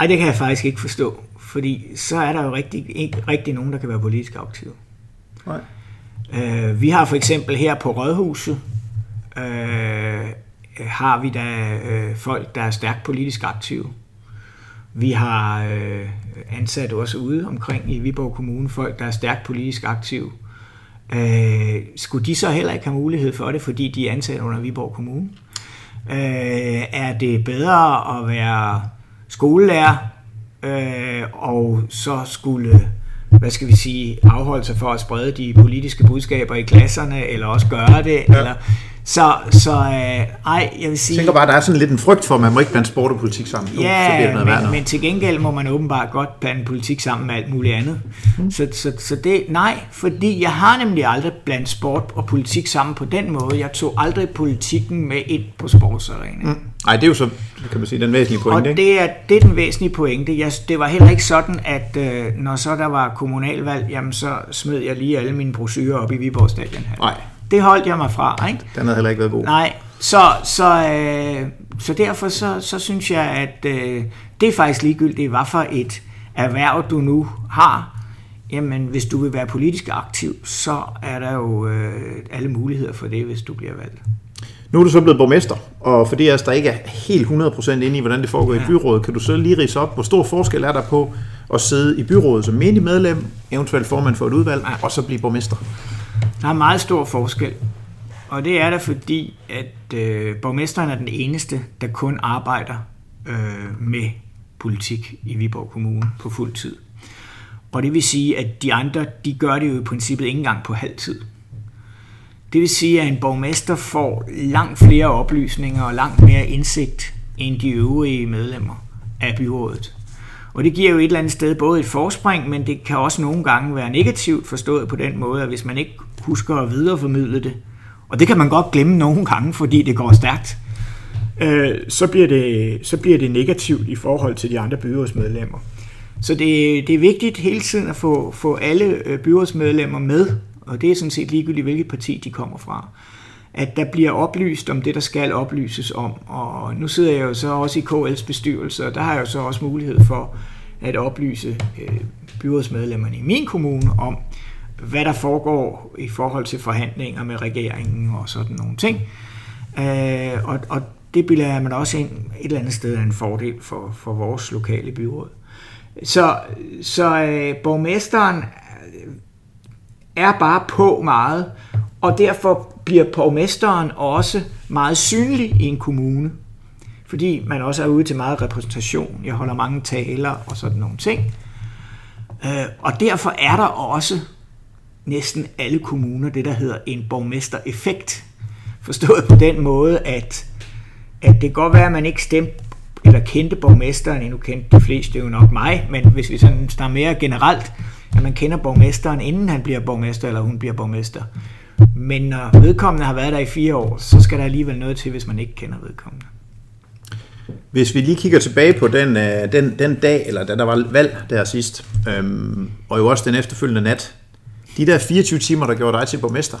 Ej, det kan jeg faktisk ikke forstå, fordi så er der jo rigtig, ikke rigtig nogen, der kan være politisk aktiv. Nej. Øh, vi har for eksempel her på Rådhuset, øh, har vi da øh, folk, der er stærkt politisk aktive. Vi har øh, ansat også ude omkring i Viborg Kommune folk, der er stærkt politisk aktive. Øh, skulle de så heller ikke have mulighed for det, fordi de er ansat under Viborg Kommune? Øh, er det bedre at være skolelærer øh, og så skulle hvad skal vi sige, afholde sig for at sprede de politiske budskaber i klasserne, eller også gøre det, ja. eller så, så øh, ej, jeg vil sige... Jeg tænker bare, der er sådan lidt en frygt for, at man må ikke blande sport og politik sammen. Jo, ja, så bliver det noget men, men til gengæld må man åbenbart godt blande politik sammen med alt muligt andet. Mm. Så, så, så det, nej, fordi jeg har nemlig aldrig blandt sport og politik sammen på den måde. Jeg tog aldrig politikken med ind på sportsarenaen. Mm. Nej, det er jo så, kan man sige, den væsentlige pointe. Og det er, det er den væsentlige pointe. Jeg, det var heller ikke sådan, at øh, når så der var kommunalvalg, jamen så smed jeg lige alle mine brosyrer op i Viborg Stadion. Nej. Det holdt jeg mig fra, ikke? Den havde heller ikke været god. Nej, så, så, øh, så derfor så, så synes jeg, at øh, det er faktisk ligegyldigt, hvad for et erhverv du nu har. Jamen, hvis du vil være politisk aktiv, så er der jo øh, alle muligheder for det, hvis du bliver valgt. Nu er du så blevet borgmester, og for de af os, der ikke er helt 100% inde i, hvordan det foregår ja. i byrådet, kan du så lige rise op, hvor stor forskel er der på at sidde i byrådet som menig medlem, eventuelt formand for et udvalg, ja. og så blive borgmester? Der er meget stor forskel. Og det er der fordi, at øh, borgmesteren er den eneste, der kun arbejder øh, med politik i Viborg Kommune på fuld tid. Og det vil sige, at de andre, de gør det jo i princippet ikke engang på halv tid. Det vil sige, at en borgmester får langt flere oplysninger og langt mere indsigt end de øvrige medlemmer af byrådet. Og det giver jo et eller andet sted både et forspring, men det kan også nogle gange være negativt forstået på den måde, at hvis man ikke husker at videreformidle det, og det kan man godt glemme nogle gange, fordi det går stærkt, øh, så, bliver det, så bliver det negativt i forhold til de andre byrådsmedlemmer. Så det, det er vigtigt hele tiden at få, få alle øh, byrådsmedlemmer med, og det er sådan set ligegyldigt, hvilket parti de kommer fra at der bliver oplyst om det, der skal oplyses om. Og nu sidder jeg jo så også i KL's bestyrelse, og der har jeg jo så også mulighed for at oplyse øh, byrådsmedlemmerne i min kommune om, hvad der foregår i forhold til forhandlinger med regeringen og sådan nogle ting. Øh, og, og det bliver man også ind et eller andet sted en fordel for, for vores lokale byråd. Så, så øh, borgmesteren er bare på meget, og derfor bliver borgmesteren også meget synlig i en kommune. Fordi man også er ude til meget repræsentation. Jeg holder mange taler og sådan nogle ting. Øh, og derfor er der også næsten alle kommuner det, der hedder en borgmestereffekt. Forstået på den måde, at, at det kan godt være, at man ikke stemte eller kendte borgmesteren, endnu kendte de fleste jo nok mig, men hvis vi sådan snakker mere generelt, at man kender borgmesteren, inden han bliver borgmester, eller hun bliver borgmester. Men når vedkommende har været der i fire år, så skal der alligevel noget til, hvis man ikke kender vedkommende. Hvis vi lige kigger tilbage på den, øh, den, den dag, eller da der var valg der sidst, øhm, og jo også den efterfølgende nat, de der 24 timer, der gjorde dig til borgmester,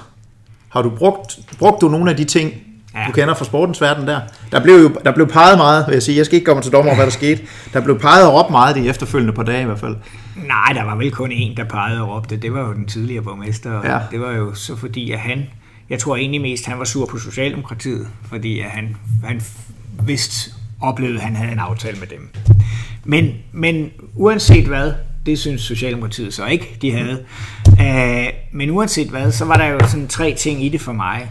har du brugt, brugt du nogle af de ting, ja. du kender fra sportens verden der? Der blev jo der blev peget meget, vil jeg sige. Jeg skal ikke komme til dommer over, hvad der skete. Der blev peget og råbt meget de efterfølgende par dage i hvert fald. Nej, der var vel kun én, der pegede og råbte. Det var jo den tidligere borgmester. Ja. Det var jo så fordi, at han, jeg tror egentlig mest, han var sur på Socialdemokratiet, fordi at han, han vidste oplevede, at han havde en aftale med dem. Men, men uanset hvad, det synes Socialdemokratiet så ikke, de havde. Øh, men uanset hvad, så var der jo sådan tre ting i det for mig.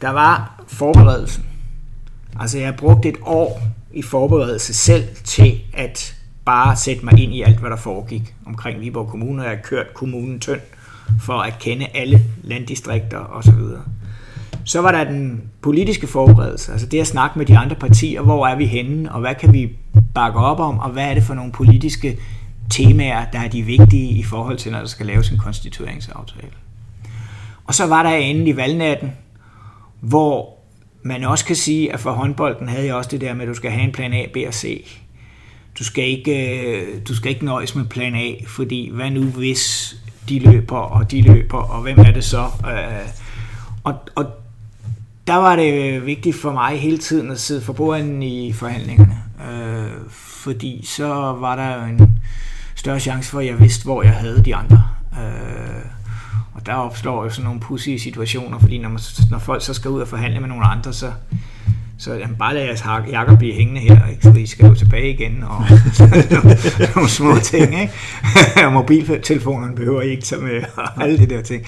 Der var forberedelsen. Altså jeg brugte et år i forberedelse selv til at bare sætte mig ind i alt, hvad der foregik omkring Viborg Kommune. Jeg har kørt kommunen tynd for at kende alle landdistrikter osv. Så var der den politiske forberedelse, altså det at snakke med de andre partier, hvor er vi henne, og hvad kan vi bakke op om, og hvad er det for nogle politiske temaer, der er de vigtige i forhold til, når der skal laves en konstitueringsaftale. Og så var der endelig valgnatten, hvor man også kan sige, at for håndbolden havde jeg også det der med, at du skal have en plan A, B og C. Du skal ikke, øh, du skal ikke nøjes med plan A, fordi hvad nu hvis de løber, og de løber, og hvem er det så? Øh, og, og der var det vigtigt for mig hele tiden at sidde for bordenden i forhandlingerne, øh, fordi så var der jo en større chance for, at jeg vidste, hvor jeg havde de andre. Øh, og der opstår jo sådan nogle pussy situationer, fordi når, man, når folk så skal ud og forhandle med nogle andre, så, så jamen, bare lad jeres jakker blive hængende her, ikke? så I skal jo tilbage igen, og nogle, nogle små ting, ikke? og mobiltelefonerne behøver I ikke tage med, og alle de der ting.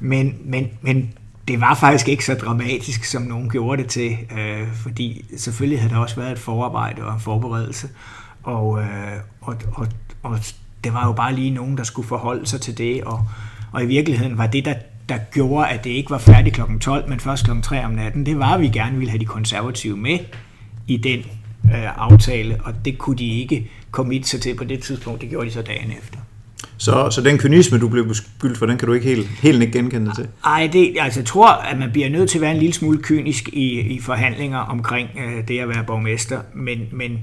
Men, men, men det var faktisk ikke så dramatisk, som nogen gjorde det til, øh, fordi selvfølgelig havde der også været et forarbejde og en forberedelse, og, øh, og, og, og det var jo bare lige nogen, der skulle forholde sig til det, og, og i virkeligheden var det, der, der gjorde, at det ikke var færdigt kl. 12, men først kl. 3 om natten, det var, at vi gerne ville have de konservative med i den øh, aftale, og det kunne de ikke komme sig til på det tidspunkt, det gjorde de så dagen efter. Så, så den kynisme, du blev beskyldt for, den kan du ikke helt, helt ikke genkende til? Nej, det, altså, jeg tror, at man bliver nødt til at være en lille smule kynisk i, i forhandlinger omkring øh, det at være borgmester, men, men,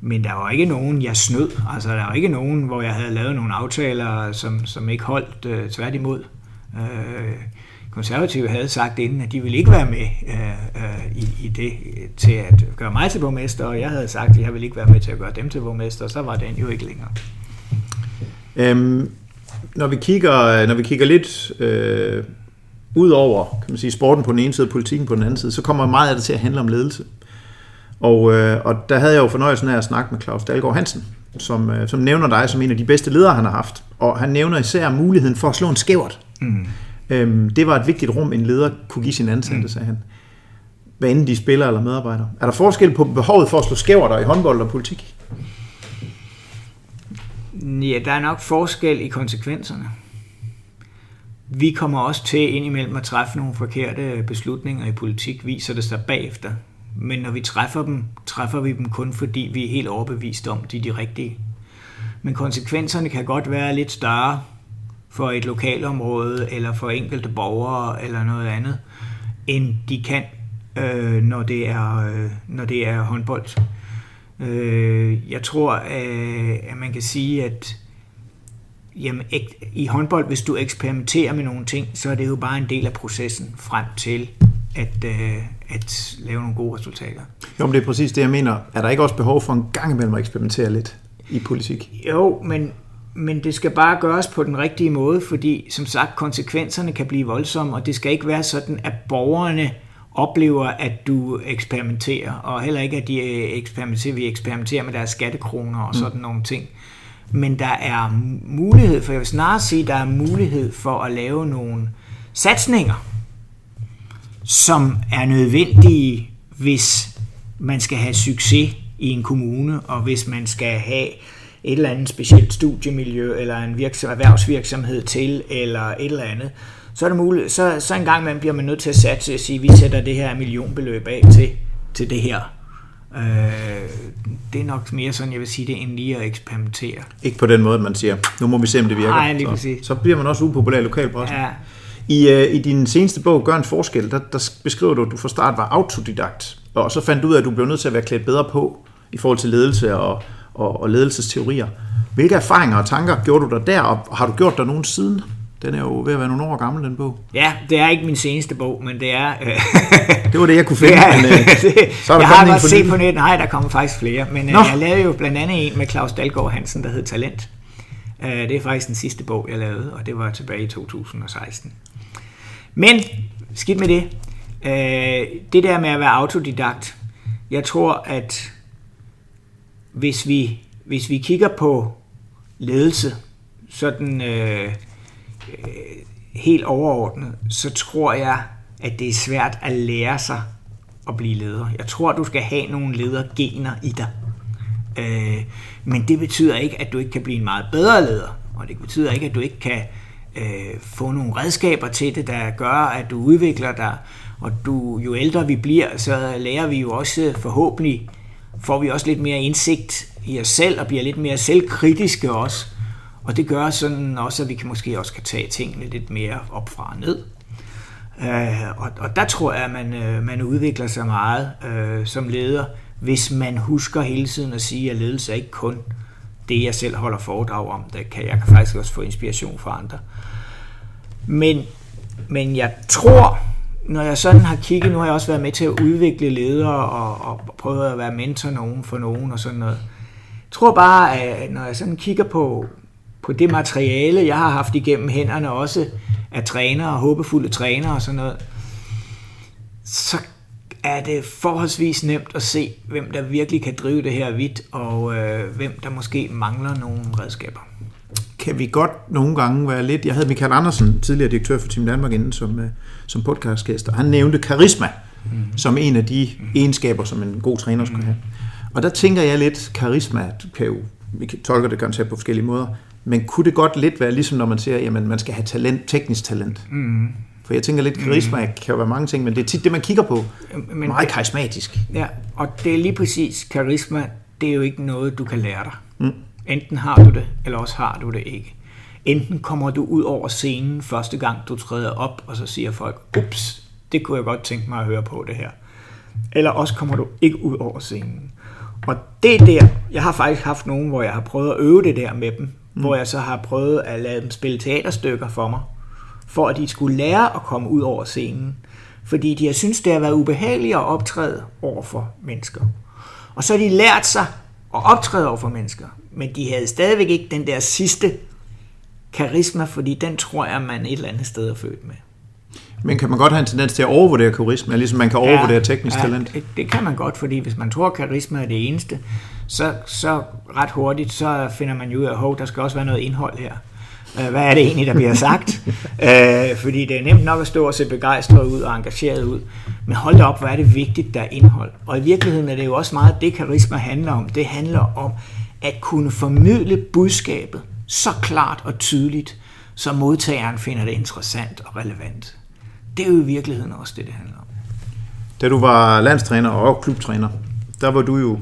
men der var ikke nogen, jeg snød. Altså, der var ikke nogen, hvor jeg havde lavet nogle aftaler, som, som ikke holdt øh, tværtimod. Øh, konservative havde sagt inden, at de ville ikke være med øh, øh, i, i det til at gøre mig til borgmester, og jeg havde sagt, at jeg ville ikke være med til at gøre dem til borgmester, og så var den jo ikke længere. Øhm, når, vi kigger, når vi kigger lidt øh, ud over kan man sige, sporten på den ene side og politikken på den anden side, så kommer meget af det til at handle om ledelse. Og, øh, og der havde jeg jo fornøjelsen af at snakke med Claus Dalgaard Hansen, som, øh, som nævner dig som en af de bedste ledere, han har haft. Og han nævner især muligheden for at slå en skævert. Mm. Øhm, det var et vigtigt rum, en leder kunne give sin ansatte, mm. sagde han. Hvad enten de spiller eller medarbejdere. Er der forskel på behovet for at slå skæverter i håndbold og politik? Ja, der er nok forskel i konsekvenserne. Vi kommer også til indimellem at træffe nogle forkerte beslutninger i politik, viser det sig bagefter. Men når vi træffer dem, træffer vi dem kun fordi vi er helt overbevist om, de er de rigtige. Men konsekvenserne kan godt være lidt større for et lokalområde, eller for enkelte borgere, eller noget andet, end de kan, øh, når, det er, øh, når det er håndbold. Øh, jeg tror, øh, at man kan sige, at jamen, i håndbold, hvis du eksperimenterer med nogle ting, så er det jo bare en del af processen frem til at, øh, at lave nogle gode resultater. Jo, men det er præcis det, jeg mener. Er der ikke også behov for en gang imellem at eksperimentere lidt i politik? Jo, men, men det skal bare gøres på den rigtige måde, fordi som sagt, konsekvenserne kan blive voldsomme, og det skal ikke være sådan, at borgerne oplever, at du eksperimenterer, og heller ikke, at de eksperimenterer, vi eksperimenterer med deres skattekroner og mm. sådan mm. nogle ting. Men der er mulighed for, jeg vil snarere sige, der er mulighed for at lave nogle satsninger, som er nødvendige, hvis man skal have succes i en kommune, og hvis man skal have et eller andet specielt studiemiljø, eller en virksom, erhvervsvirksomhed til, eller et eller andet, så er det muligt, så, så en gang man bliver man nødt til at satse og sige, vi sætter det her millionbeløb af til, til det her. Øh, det er nok mere sådan, jeg vil sige det, end lige at eksperimentere. Ikke på den måde, man siger, nu må vi se, om det virker. Nej, lige så. Så bliver man også upopulær i lokalpressen. Ja. I, uh, I din seneste bog, Gør en forskel, der, der beskriver du, at du fra start var autodidakt, og så fandt du ud af, at du blev nødt til at være klædt bedre på i forhold til ledelse og, og, og ledelsesteorier. Hvilke erfaringer og tanker gjorde du der der, og har du gjort der nogen siden? Den er jo ved at være nogle år gammel, den bog. Ja, det er ikke min seneste bog, men det er... Øh, det var det, jeg kunne finde. Ja, men, øh, det, så er der jeg har godt set på nettet, nej, der kommer faktisk flere. Men øh, jeg lavede jo blandt andet en med Claus Dalgaard Hansen, der hed Talent. Øh, det er faktisk den sidste bog, jeg lavede, og det var tilbage i 2016. Men, skidt med det. Øh, det der med at være autodidakt, Jeg tror, at hvis vi, hvis vi kigger på ledelse, sådan øh, øh, helt overordnet, så tror jeg, at det er svært at lære sig at blive leder. Jeg tror, du skal have nogle ledergener i dig. Øh, men det betyder ikke, at du ikke kan blive en meget bedre leder. Og det betyder ikke, at du ikke kan øh, få nogle redskaber til det, der gør, at du udvikler dig. Og du, jo ældre vi bliver, så lærer vi jo også forhåbentlig, får vi også lidt mere indsigt i os selv og bliver lidt mere selvkritiske også. Og det gør sådan også, at vi kan måske også kan tage tingene lidt mere op fra og ned. Øh, og, og der tror jeg, at man, øh, man udvikler sig meget øh, som leder, hvis man husker hele tiden at sige, at ledelse er ikke kun det, jeg selv holder foredrag om. Det kan, jeg kan faktisk også få inspiration fra andre. Men, men jeg tror, når jeg sådan har kigget, nu har jeg også været med til at udvikle ledere og, og prøvet at være mentor nogen for nogen og sådan noget. Jeg tror bare, at når jeg sådan kigger på, på det materiale, jeg har haft igennem hænderne også af trænere og håbefulde trænere og sådan noget, så er det forholdsvis nemt at se, hvem der virkelig kan drive det her vidt, og øh, hvem der måske mangler nogle redskaber. Kan vi godt nogle gange være lidt... Jeg havde Michael Andersen, tidligere direktør for Team Danmark, inden som, øh, som podcastgæst, og han nævnte karisma mm. som en af de mm. egenskaber, som en god træner skulle have. Og der tænker jeg lidt, karisma kan jo, vi tolker det garanteret på forskellige måder, men kunne det godt lidt være ligesom når man siger, at man skal have talent, teknisk talent. Mm. For jeg tænker lidt, karisma mm. kan jo være mange ting, men det er tit det, man kigger på. Men Meget karismatisk. Ja, og det er lige præcis, karisma, det er jo ikke noget, du kan lære dig. Mm. Enten har du det, eller også har du det ikke. Enten kommer du ud over scenen første gang, du træder op, og så siger folk, ups, det kunne jeg godt tænke mig at høre på det her. Eller også kommer du ikke ud over scenen. Og det er der, jeg har faktisk haft nogen, hvor jeg har prøvet at øve det der med dem, mm. hvor jeg så har prøvet at lade dem spille teaterstykker for mig, for at de skulle lære at komme ud over scenen. Fordi de har syntes, det har været ubehageligt at optræde over for mennesker. Og så har de lært sig at optræde over for mennesker, men de havde stadigvæk ikke den der sidste karisma, fordi den tror jeg, man et eller andet sted er født med. Men kan man godt have en tendens til at overvurdere karisma, ligesom man kan overvurdere ja, teknisk ja, talent? Det, kan man godt, fordi hvis man tror, at karisma er det eneste, så, så ret hurtigt, så finder man jo ud af, at der skal også være noget indhold her. Øh, hvad er det egentlig, der bliver sagt? øh, fordi det er nemt nok at stå og se begejstret ud og engageret ud. Men hold da op, hvor er det vigtigt, der er indhold. Og i virkeligheden er det jo også meget det, karisma handler om. Det handler om at kunne formidle budskabet så klart og tydeligt, så modtageren finder det interessant og relevant. Det er jo i virkeligheden også det, det handler om. Da du var landstræner og klubtræner, der var du jo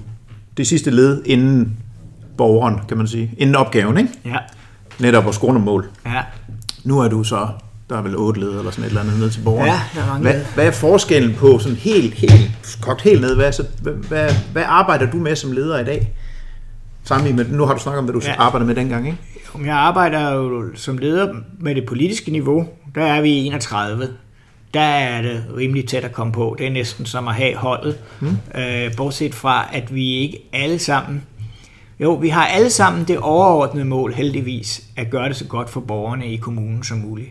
det sidste led inden borgeren, kan man sige. Inden opgaven, ikke? Ja. Netop at score nogle mål. Ja. Nu er du så, der er vel otte led eller sådan et eller andet ned til borgeren. Ja, der er mange hvad, hvad er forskellen på sådan helt, helt, kogt helt ned? Hvad, så, hvad, hvad, hvad arbejder du med som leder i dag? Sammenlignet med, nu har du snakket om, hvad du ja. arbejder med dengang, ikke? Jeg arbejder jo som leder med det politiske niveau. Der er vi 31 der er det rimelig tæt at komme på. Det er næsten som at have holdet. Mm. Øh, bortset fra, at vi ikke alle sammen... Jo, vi har alle sammen det overordnede mål, heldigvis, at gøre det så godt for borgerne i kommunen som muligt.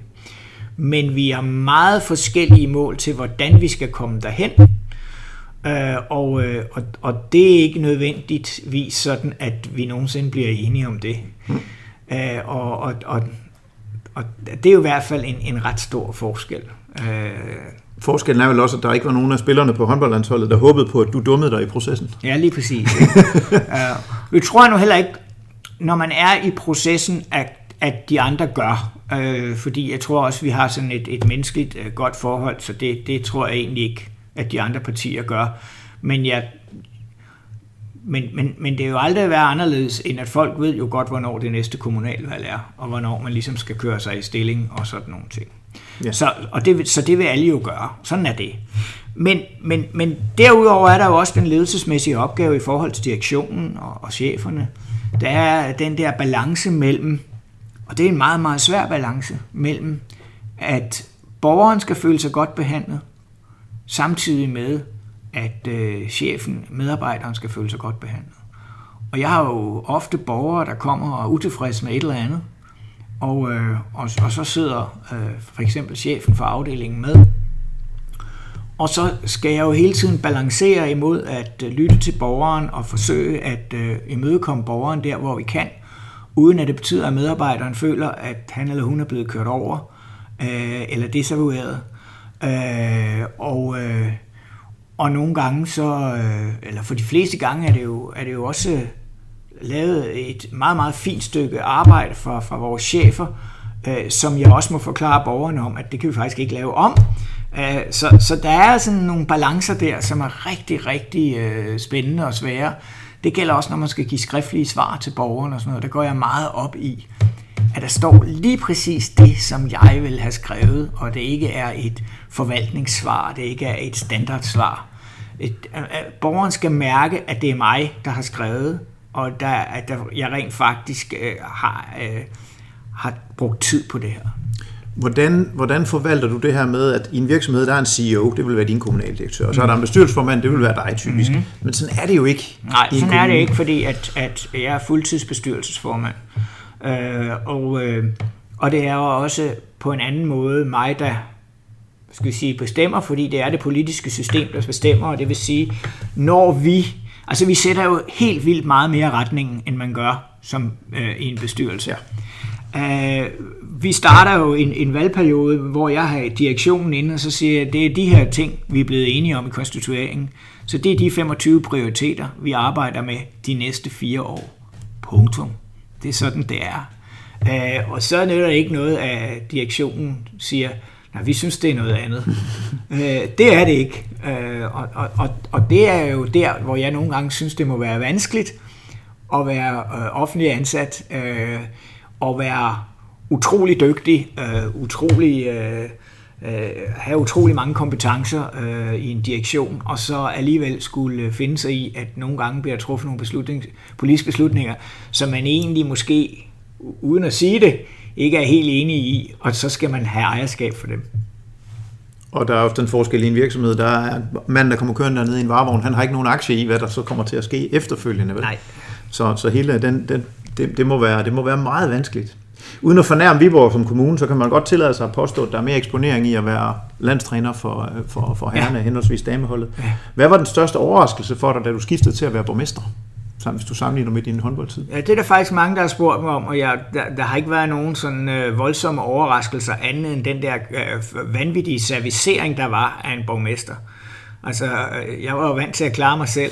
Men vi har meget forskellige mål til, hvordan vi skal komme derhen. Øh, og, øh, og, og det er ikke nødvendigvis sådan, at vi nogensinde bliver enige om det. Mm. Øh, og, og, og, og det er jo i hvert fald en, en ret stor forskel. Øh, Forskellen er vel også, at der ikke var nogen af spillerne på håndboldlandsholdet, der håbede på, at du dummede dig i processen. Ja, lige præcis. uh, vi tror nu heller ikke, når man er i processen, at, at de andre gør. Uh, fordi jeg tror også, vi har sådan et, et menneskeligt uh, godt forhold, så det, det tror jeg egentlig ikke, at de andre partier gør. Men jeg men, men, men det er jo aldrig været anderledes, end at folk ved jo godt, hvornår det næste kommunalvalg er, og hvornår man ligesom skal køre sig i stilling og sådan nogle ting. Ja. Så, og det, så det vil alle jo gøre. Sådan er det. Men, men, men derudover er der jo også den ledelsesmæssige opgave i forhold til direktionen og, og cheferne. Der er den der balance mellem, og det er en meget, meget svær balance, mellem at borgeren skal føle sig godt behandlet, samtidig med, at øh, chefen, medarbejderen skal føle sig godt behandlet. Og jeg har jo ofte borgere, der kommer og er utilfredse med et eller andet, og, øh, og, og så sidder øh, for eksempel chefen for afdelingen med. Og så skal jeg jo hele tiden balancere imod at øh, lytte til borgeren og forsøge at øh, imødekomme borgeren der, hvor vi kan, uden at det betyder, at medarbejderen føler, at han eller hun er blevet kørt over øh, eller desavoueret. Øh, og, øh, og nogle gange så, øh, eller for de fleste gange er det jo, er det jo også lavet et meget, meget fint stykke arbejde fra, fra vores chefer, øh, som jeg også må forklare borgerne om, at det kan vi faktisk ikke lave om. Øh, så, så der er sådan nogle balancer der, som er rigtig, rigtig øh, spændende og svære. Det gælder også, når man skal give skriftlige svar til borgerne og sådan noget. Der går jeg meget op i, at der står lige præcis det, som jeg vil have skrevet, og det ikke er et forvaltningssvar, det ikke er et standardsvar. Et, at borgeren skal mærke, at det er mig, der har skrevet, og der, at der, jeg rent faktisk øh, har, øh, har brugt tid på det her. Hvordan, hvordan forvalter du det her med, at i en virksomhed, der er en CEO, det vil være din kommunaldirektør, og så er der en bestyrelsesformand, det vil være dig typisk. Mm-hmm. Men sådan er det jo ikke. Nej, sådan er det ikke, fordi at, at jeg er fuldtidsbestyrelsesformand. Øh, og, øh, og det er jo også på en anden måde mig, der skal vi sige, bestemmer, fordi det er det politiske system, der bestemmer, og det vil sige, når vi, altså vi sætter jo helt vildt meget mere retningen, end man gør som øh, i en bestyrelse. Ja. Vi starter jo en, en valgperiode, hvor jeg har direktionen inde, og så siger jeg, det er de her ting, vi er blevet enige om i konstitueringen. Så det er de 25 prioriteter, vi arbejder med de næste fire år. Punktum. Det er sådan, det er. Uh, og så er det ikke noget, at direktionen siger, nej, vi synes, det er noget andet. uh, det er det ikke. Uh, og, og, og det er jo der, hvor jeg nogle gange synes, det må være vanskeligt at være uh, offentlig ansat, uh, og være utrolig dygtig, uh, utrolig... Uh, have utrolig mange kompetencer øh, i en direktion, og så alligevel skulle finde sig i, at nogle gange bliver truffet nogle beslutning, politiske beslutninger, som man egentlig måske, uden at sige det, ikke er helt enig i, og så skal man have ejerskab for dem. Og der er ofte en forskel i en virksomhed. Der er manden, der kommer kørende dernede i en varevogn, han har ikke nogen aktie i, hvad der så kommer til at ske efterfølgende. Vel? Nej. Så, så hele den, den, det, det, må være, det må være meget vanskeligt. Uden at fornærme Viborg som kommune, så kan man godt tillade sig at påstå, at der er mere eksponering i at være landstræner for, for, for herrerne, ja. henholdsvis dameholdet. Ja. Hvad var den største overraskelse for dig, da du skiftede til at være borgmester? Sammen, hvis du sammenligner med din håndboldtid? Ja, det er der faktisk mange, der har spurgt mig om, og jeg, der, der har ikke været nogen sådan øh, voldsomme overraskelser andet end den der øh, vanvittige servicering, der var af en borgmester. Altså, øh, jeg var jo vant til at klare mig selv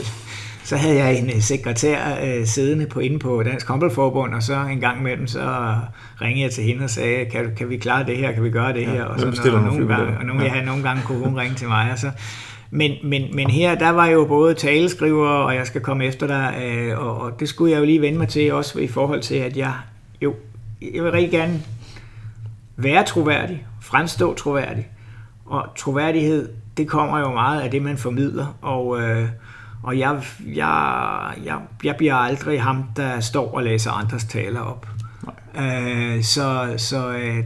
så havde jeg en øh, sekretær øh, siddende på inde på Dansk Håndboldforbund, og så en gang imellem, så ringede jeg til hende og sagde, kan, kan vi klare det her, kan vi gøre det ja, her? Og, så, og, nogle gange, og nogle, ja. jeg nogle gange kunne hun ringe til mig, og så, men, men, men her, der var jo både taleskriver, og jeg skal komme efter dig, øh, og, og det skulle jeg jo lige vende mig til, også i forhold til, at jeg jo, jeg vil rigtig gerne være troværdig, fremstå troværdig, og troværdighed, det kommer jo meget af det, man formidler, og øh, og jeg, jeg, jeg, jeg bliver aldrig ham, der står og læser andres taler op. Øh, så så øh,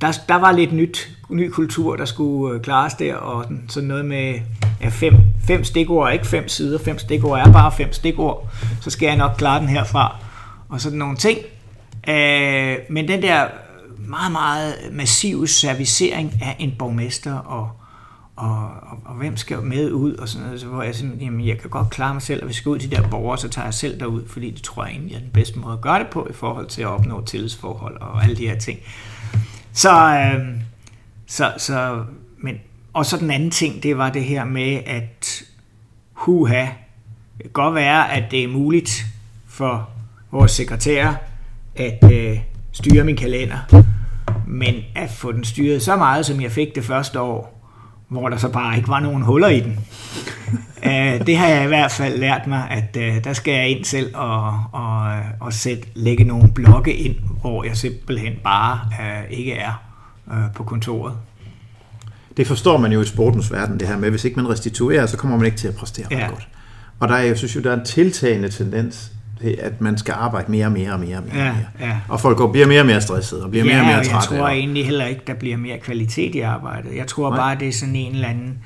der, der var lidt nyt, ny kultur, der skulle øh, klares der, og sådan noget med ja, fem, fem stikord, ikke fem sider, fem stikord er bare fem stikord, så skal jeg nok klare den herfra, og sådan nogle ting. Øh, men den der meget, meget massive servicering af en borgmester og og, og, og hvem skal med ud, og sådan noget, så hvor jeg sådan, jamen jeg kan godt klare mig selv, og hvis jeg skal ud til de der borgere, så tager jeg selv derud, fordi det tror jeg egentlig er den bedste måde at gøre det på, i forhold til at opnå tillidsforhold og alle de her ting. Så, øh, så, så men, og så den anden ting, det var det her med, at huha, det kan godt være, at det er muligt for vores sekretær at øh, styre min kalender, men at få den styret så meget, som jeg fik det første år, hvor der så bare ikke var nogen huller i den. uh, det har jeg i hvert fald lært mig, at uh, der skal jeg ind selv og, og, og sætte, lægge nogle blokke ind, hvor jeg simpelthen bare uh, ikke er på kontoret. Det forstår man jo i sportens verden, det her med, hvis ikke man restituerer, så kommer man ikke til at præstere ja. godt. Og der er, jeg synes jo, der er en tiltagende tendens at man skal arbejde mere og mere og mere og mere. Ja, ja. Og folk går, bliver mere og mere stresset og bliver ja, mere og mere trætte. jeg tror egentlig heller ikke, der bliver mere kvalitet i arbejdet. Jeg tror Nej. bare, det er sådan en eller anden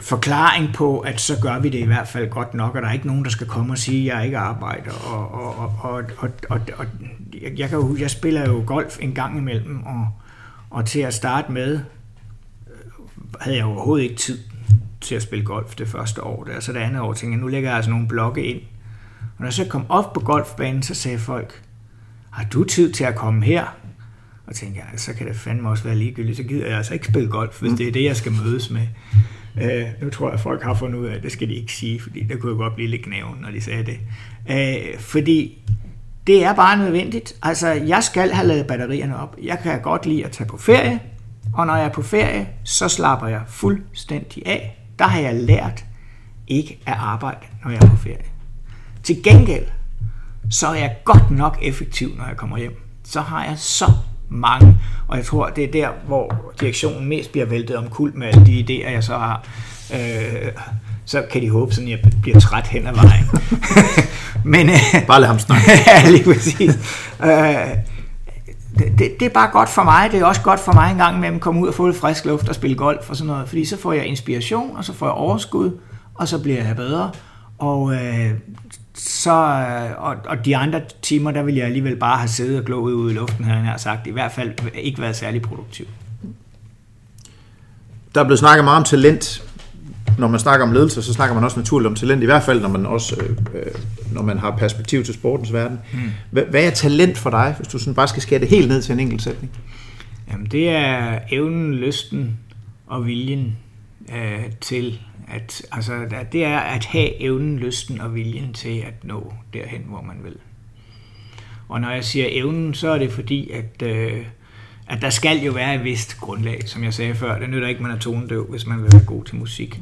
forklaring på, at så gør vi det i hvert fald godt nok, og der er ikke nogen, der skal komme og sige, at jeg ikke arbejder. Og, og, og, og, og, og, og jeg, kan jo, jeg spiller jo golf en gang imellem, og, og til at starte med, havde jeg overhovedet ikke tid til at spille golf det første år. Der. Så det andet år tænkte jeg, nu lægger jeg altså nogle blokke ind. Og når jeg så kom op på golfbanen, så sagde folk, har du tid til at komme her? Og tænkte jeg, så kan det fandme også være ligegyldigt. Så gider jeg altså ikke spille golf, hvis det er det, jeg skal mødes med. Øh, nu tror jeg, at folk har fundet ud af, at det skal de ikke sige, fordi der kunne jo godt blive lidt knæven, når de sagde det. Øh, fordi det er bare nødvendigt. Altså, jeg skal have lavet batterierne op. Jeg kan godt lide at tage på ferie, og når jeg er på ferie, så slapper jeg fuldstændig af. Der har jeg lært ikke at arbejde, når jeg er på ferie. Til gengæld, så er jeg godt nok effektiv, når jeg kommer hjem. Så har jeg så mange, og jeg tror, det er der, hvor direktionen mest bliver væltet om kul med alle de idéer, jeg så har. Øh, så kan de håbe, at jeg bliver træt hen ad vejen. Men, øh, Bare lad ham snakke. ja, lige præcis. Øh, det, det, det er bare godt for mig. Det er også godt for mig en gang med at komme ud og få lidt frisk luft og spille golf og sådan noget. Fordi så får jeg inspiration, og så får jeg overskud, og så bliver jeg bedre. Og øh, så, øh, og, og de andre timer, der vil jeg alligevel bare have siddet og glået ud i luften, havde jeg sagt. I hvert fald ikke været særlig produktiv. Der er blevet snakket meget om talent. Når man snakker om ledelse, så snakker man også naturligt om talent. I hvert fald, når man også øh, øh når man har perspektiv til sportens verden. Hvad, hvad er talent for dig, hvis du sådan bare skal skære det helt ned til en enkelt sætning? Jamen, det er evnen, lysten og viljen øh, til at, altså, det er at have evnen, lysten og viljen til at nå derhen, hvor man vil. Og når jeg siger evnen, så er det fordi, at, øh, at der skal jo være et vist grundlag, som jeg sagde før. Det nytter ikke, at man er tonedøv, hvis man vil være god til musik.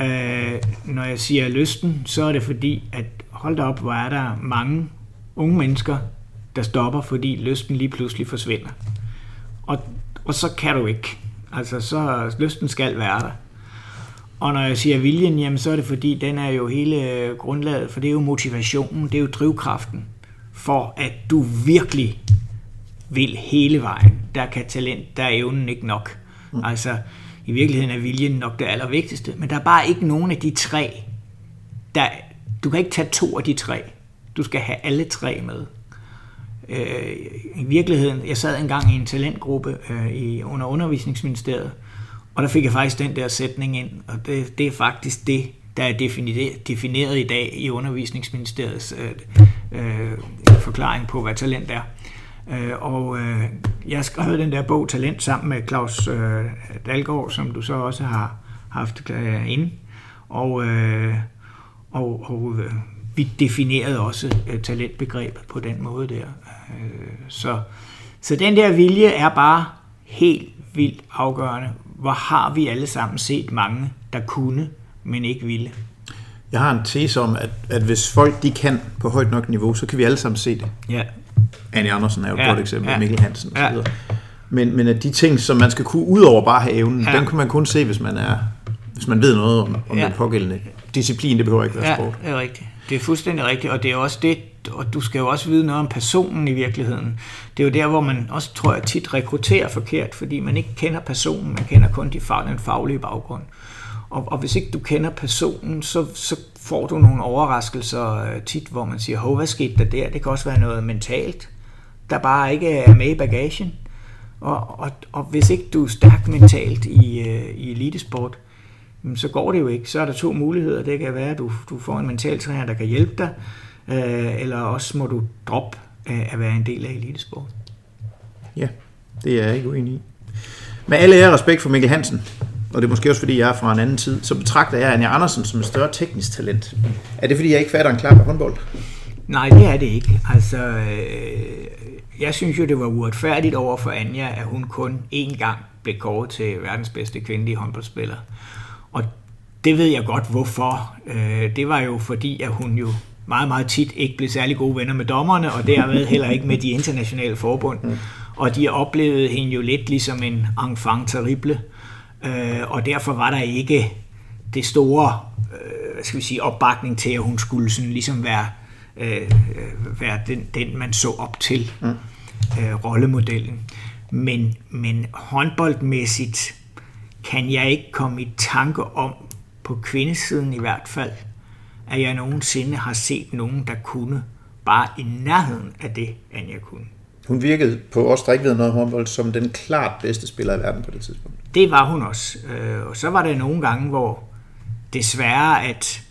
Øh, når jeg siger lysten, så er det fordi, at hold da op, hvor er der mange unge mennesker, der stopper, fordi lysten lige pludselig forsvinder. Og, og så kan du ikke. Altså, så lysten skal være der. Og når jeg siger viljen, jamen, så er det fordi, den er jo hele grundlaget, for det er jo motivationen, det er jo drivkraften, for at du virkelig vil hele vejen. Der kan talent, der er evnen ikke nok. Mm. Altså, i virkeligheden er viljen nok det allervigtigste, men der er bare ikke nogen af de tre, der, du kan ikke tage to af de tre. Du skal have alle tre med. Øh, I virkeligheden, jeg sad engang i en talentgruppe øh, i, under undervisningsministeriet, og der fik jeg faktisk den der sætning ind, og det, det er faktisk det, der er defineret, defineret i dag i undervisningsministeriets øh, øh, forklaring på, hvad talent er. Øh, og øh, jeg skrev den der bog Talent sammen med Claus øh, Dalgaard, som du så også har haft øh, inde. Og, øh, og, og øh, vi definerede også øh, talentbegrebet på den måde der. Øh, så, så den der vilje er bare helt vildt afgørende. Hvor har vi alle sammen set mange, der kunne, men ikke ville. Jeg har en tese om, at, at hvis folk de kan på højt nok niveau, så kan vi alle sammen se det. Ja. Annie Andersen er jo et ja. godt eksempel, ja. Mikkel Hansen osv. Ja. Men, men at de ting, som man skal kunne ud over bare have evnen, ja. den kan man kun se, hvis man er hvis man ved noget om, om ja. den pågældende disciplin. Det behøver ikke være ja, sport. det er rigtigt. Det er fuldstændig rigtigt, og det er også det, og du skal jo også vide noget om personen i virkeligheden. Det er jo der, hvor man også, tror jeg, tit rekrutterer forkert, fordi man ikke kender personen, man kender kun de fag, den faglige baggrund. Og, og hvis ikke du kender personen, så, så får du nogle overraskelser øh, tit, hvor man siger, hov, hvad skete der der? Det kan også være noget mentalt, der bare ikke er med i bagagen. Og, og, og hvis ikke du er stærk mentalt i, øh, i elitesport, så går det jo ikke. Så er der to muligheder. Det kan være, at du, du får en mental træner, der kan hjælpe dig, øh, eller også må du droppe at være en del af elitesport. Ja, det er jeg ikke uenig i. Med alle ære respekt for Mikkel Hansen, og det er måske også fordi, jeg er fra en anden tid, så betragter jeg Anja Andersen som et større teknisk talent. Er det fordi, jeg ikke fatter en klap af håndbold? Nej, det er det ikke. Altså, øh, jeg synes jo, det var uretfærdigt over for Anja, at hun kun én gang blev kåret til verdens bedste kvindelige håndboldspiller. Og det ved jeg godt, hvorfor. Øh, det var jo fordi, at hun jo meget, meget tit ikke blev særlig gode venner med dommerne, og dermed heller ikke med de internationale forbund. Mm. Og de oplevede hende jo lidt ligesom en enfant terrible, øh, og derfor var der ikke det store øh, hvad skal vi sige, opbakning til, at hun skulle sådan ligesom være, øh, være den, den, man så op til, mm. øh, rollemodellen. Men, men håndboldmæssigt kan jeg ikke komme i tanke om, på kvindesiden i hvert fald, at jeg nogensinde har set nogen, der kunne bare i nærheden af det, Anja kunne. Hun virkede på os, der ikke ved noget om håndbold, som den klart bedste spiller i verden på det tidspunkt. det var hun også. Øh, og så var der nogle gange, hvor desværre, at,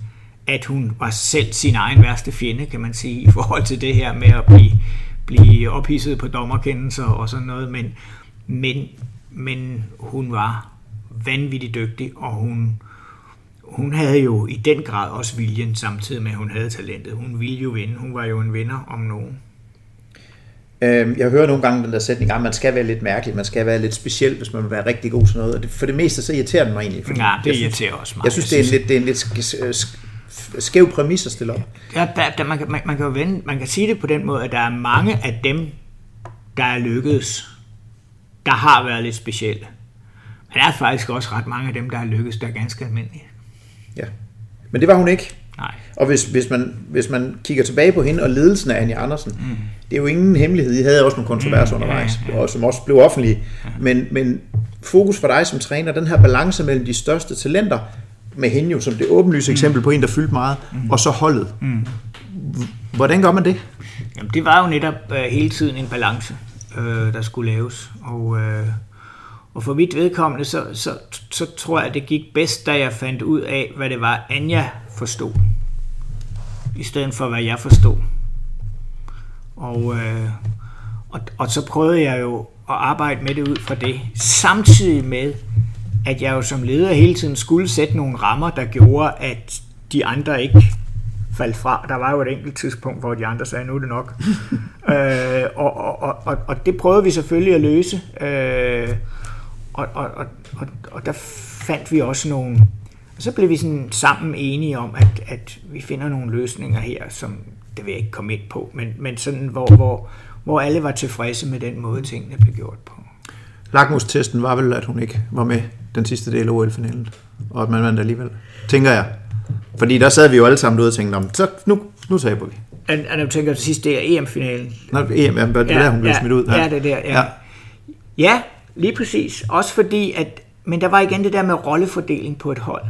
at hun var selv sin egen værste fjende, kan man sige, i forhold til det her med at blive, blive ophidset på dommerkendelser og sådan noget. Men, men, men hun var vanvittigt dygtig, og hun, hun havde jo i den grad også viljen, samtidig med, at hun havde talentet. Hun ville jo vinde. Hun var jo en vinder om nogen. Øhm, jeg hører nogle gange den der sætning, at man skal være lidt mærkelig, man skal være lidt speciel, hvis man vil være rigtig god til noget. Og det, for det meste så irriterer den mig egentlig. Fordi det irriterer synes, også mig. Jeg synes, det er en lidt, det er en lidt skæv præmis at stille op. Ja, der, der, man, kan, man, man, kan jo vende, man kan sige det på den måde, at der er mange af dem, der er lykkedes, der har været lidt specielle. Men der er faktisk også ret mange af dem, der har lykkedes, der er ganske almindelige. Ja, men det var hun ikke. Nej. Og hvis, hvis, man, hvis man kigger tilbage på hende og ledelsen af Anja Andersen, mm. det er jo ingen hemmelighed. I havde også nogle kontroverser mm, undervejs, ja, ja. Og, som også blev offentlige. Ja. Men, men fokus for dig som træner, den her balance mellem de største talenter, med hende jo som det åbenlyse mm. eksempel på en, der fyldte meget, mm. og så holdet. Mm. Hvordan gør man det? Jamen, det var jo netop uh, hele tiden en balance, uh, der skulle laves. Og, uh, og for mit vedkommende, så, så, så tror jeg, at det gik bedst, da jeg fandt ud af, hvad det var, Anja forstod, i stedet for, hvad jeg forstod. Og, øh, og, og så prøvede jeg jo at arbejde med det ud fra det, samtidig med, at jeg jo som leder hele tiden skulle sætte nogle rammer, der gjorde, at de andre ikke faldt fra. Der var jo et enkelt tidspunkt, hvor de andre sagde, nu er det nok. øh, og, og, og, og det prøvede vi selvfølgelig at løse. Øh, og, og, og, og, og der fandt vi også nogle... Og så blev vi sådan sammen enige om, at, at vi finder nogle løsninger her, som det vil jeg ikke komme ind på, men, men sådan, hvor, hvor, hvor alle var tilfredse med den måde, tingene blev gjort på. Lakmus-testen var vel, at hun ikke var med den sidste del af OL-finalen, og at man vandt alligevel, tænker jeg. Fordi der sad vi jo alle sammen ude og tænkte, så nu, nu taber vi. Og, du tænker til sidst, det er EM-finalen? Nå, EM, ja, det er der, hun blev ja, smidt ud. Ja, det er der, ja. ja. Ja, lige præcis. Også fordi, at, men der var igen det der med rollefordeling på et hold.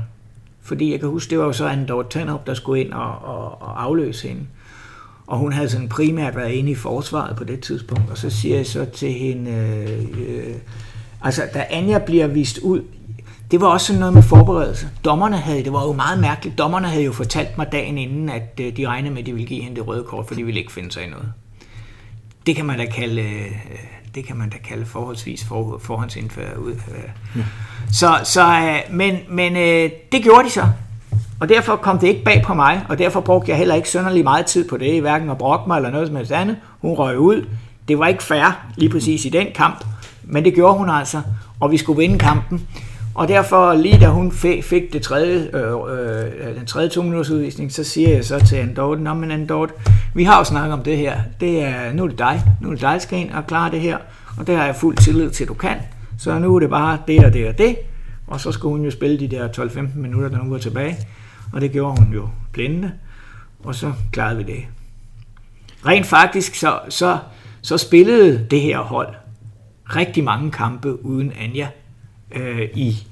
Fordi jeg kan huske, det var jo så Andor Dorte Tanop, der skulle ind og, og, og afløse hende. Og hun havde sådan primært været inde i forsvaret på det tidspunkt. Og så siger jeg så til hende, øh, øh, altså da Anja bliver vist ud, det var også sådan noget med forberedelse. Dommerne havde, det var jo meget mærkeligt, dommerne havde jo fortalt mig dagen inden, at øh, de regnede med, at de ville give hende det røde kort, for de ville ikke finde sig i noget. Det kan man da kalde øh, det kan man da kalde forholdsvis for, forhåndsindført ud. Ja. Så, så, øh, men men øh, det gjorde de så. Og derfor kom det ikke bag på mig, og derfor brugte jeg heller ikke sønderlig meget tid på det, hverken at brokke mig eller noget som helst andet. Hun røg ud. Det var ikke fair lige præcis i den kamp, men det gjorde hun altså, og vi skulle vinde kampen. Og derfor, lige da hun fik det tredje, øh, øh, den tredje to minutters udvisning, så siger jeg så til Anne Nå, men Anne vi har jo snakket om det her. Det er, nu er det dig. Nu er det dig, der skal ind og klare det her. Og det har jeg fuld tillid til, du kan. Så nu er det bare det og det og det. Og så skulle hun jo spille de der 12-15 minutter, når hun var tilbage. Og det gjorde hun jo blændende. Og så klarede vi det. Rent faktisk, så, så, så spillede det her hold rigtig mange kampe uden Anja øh, i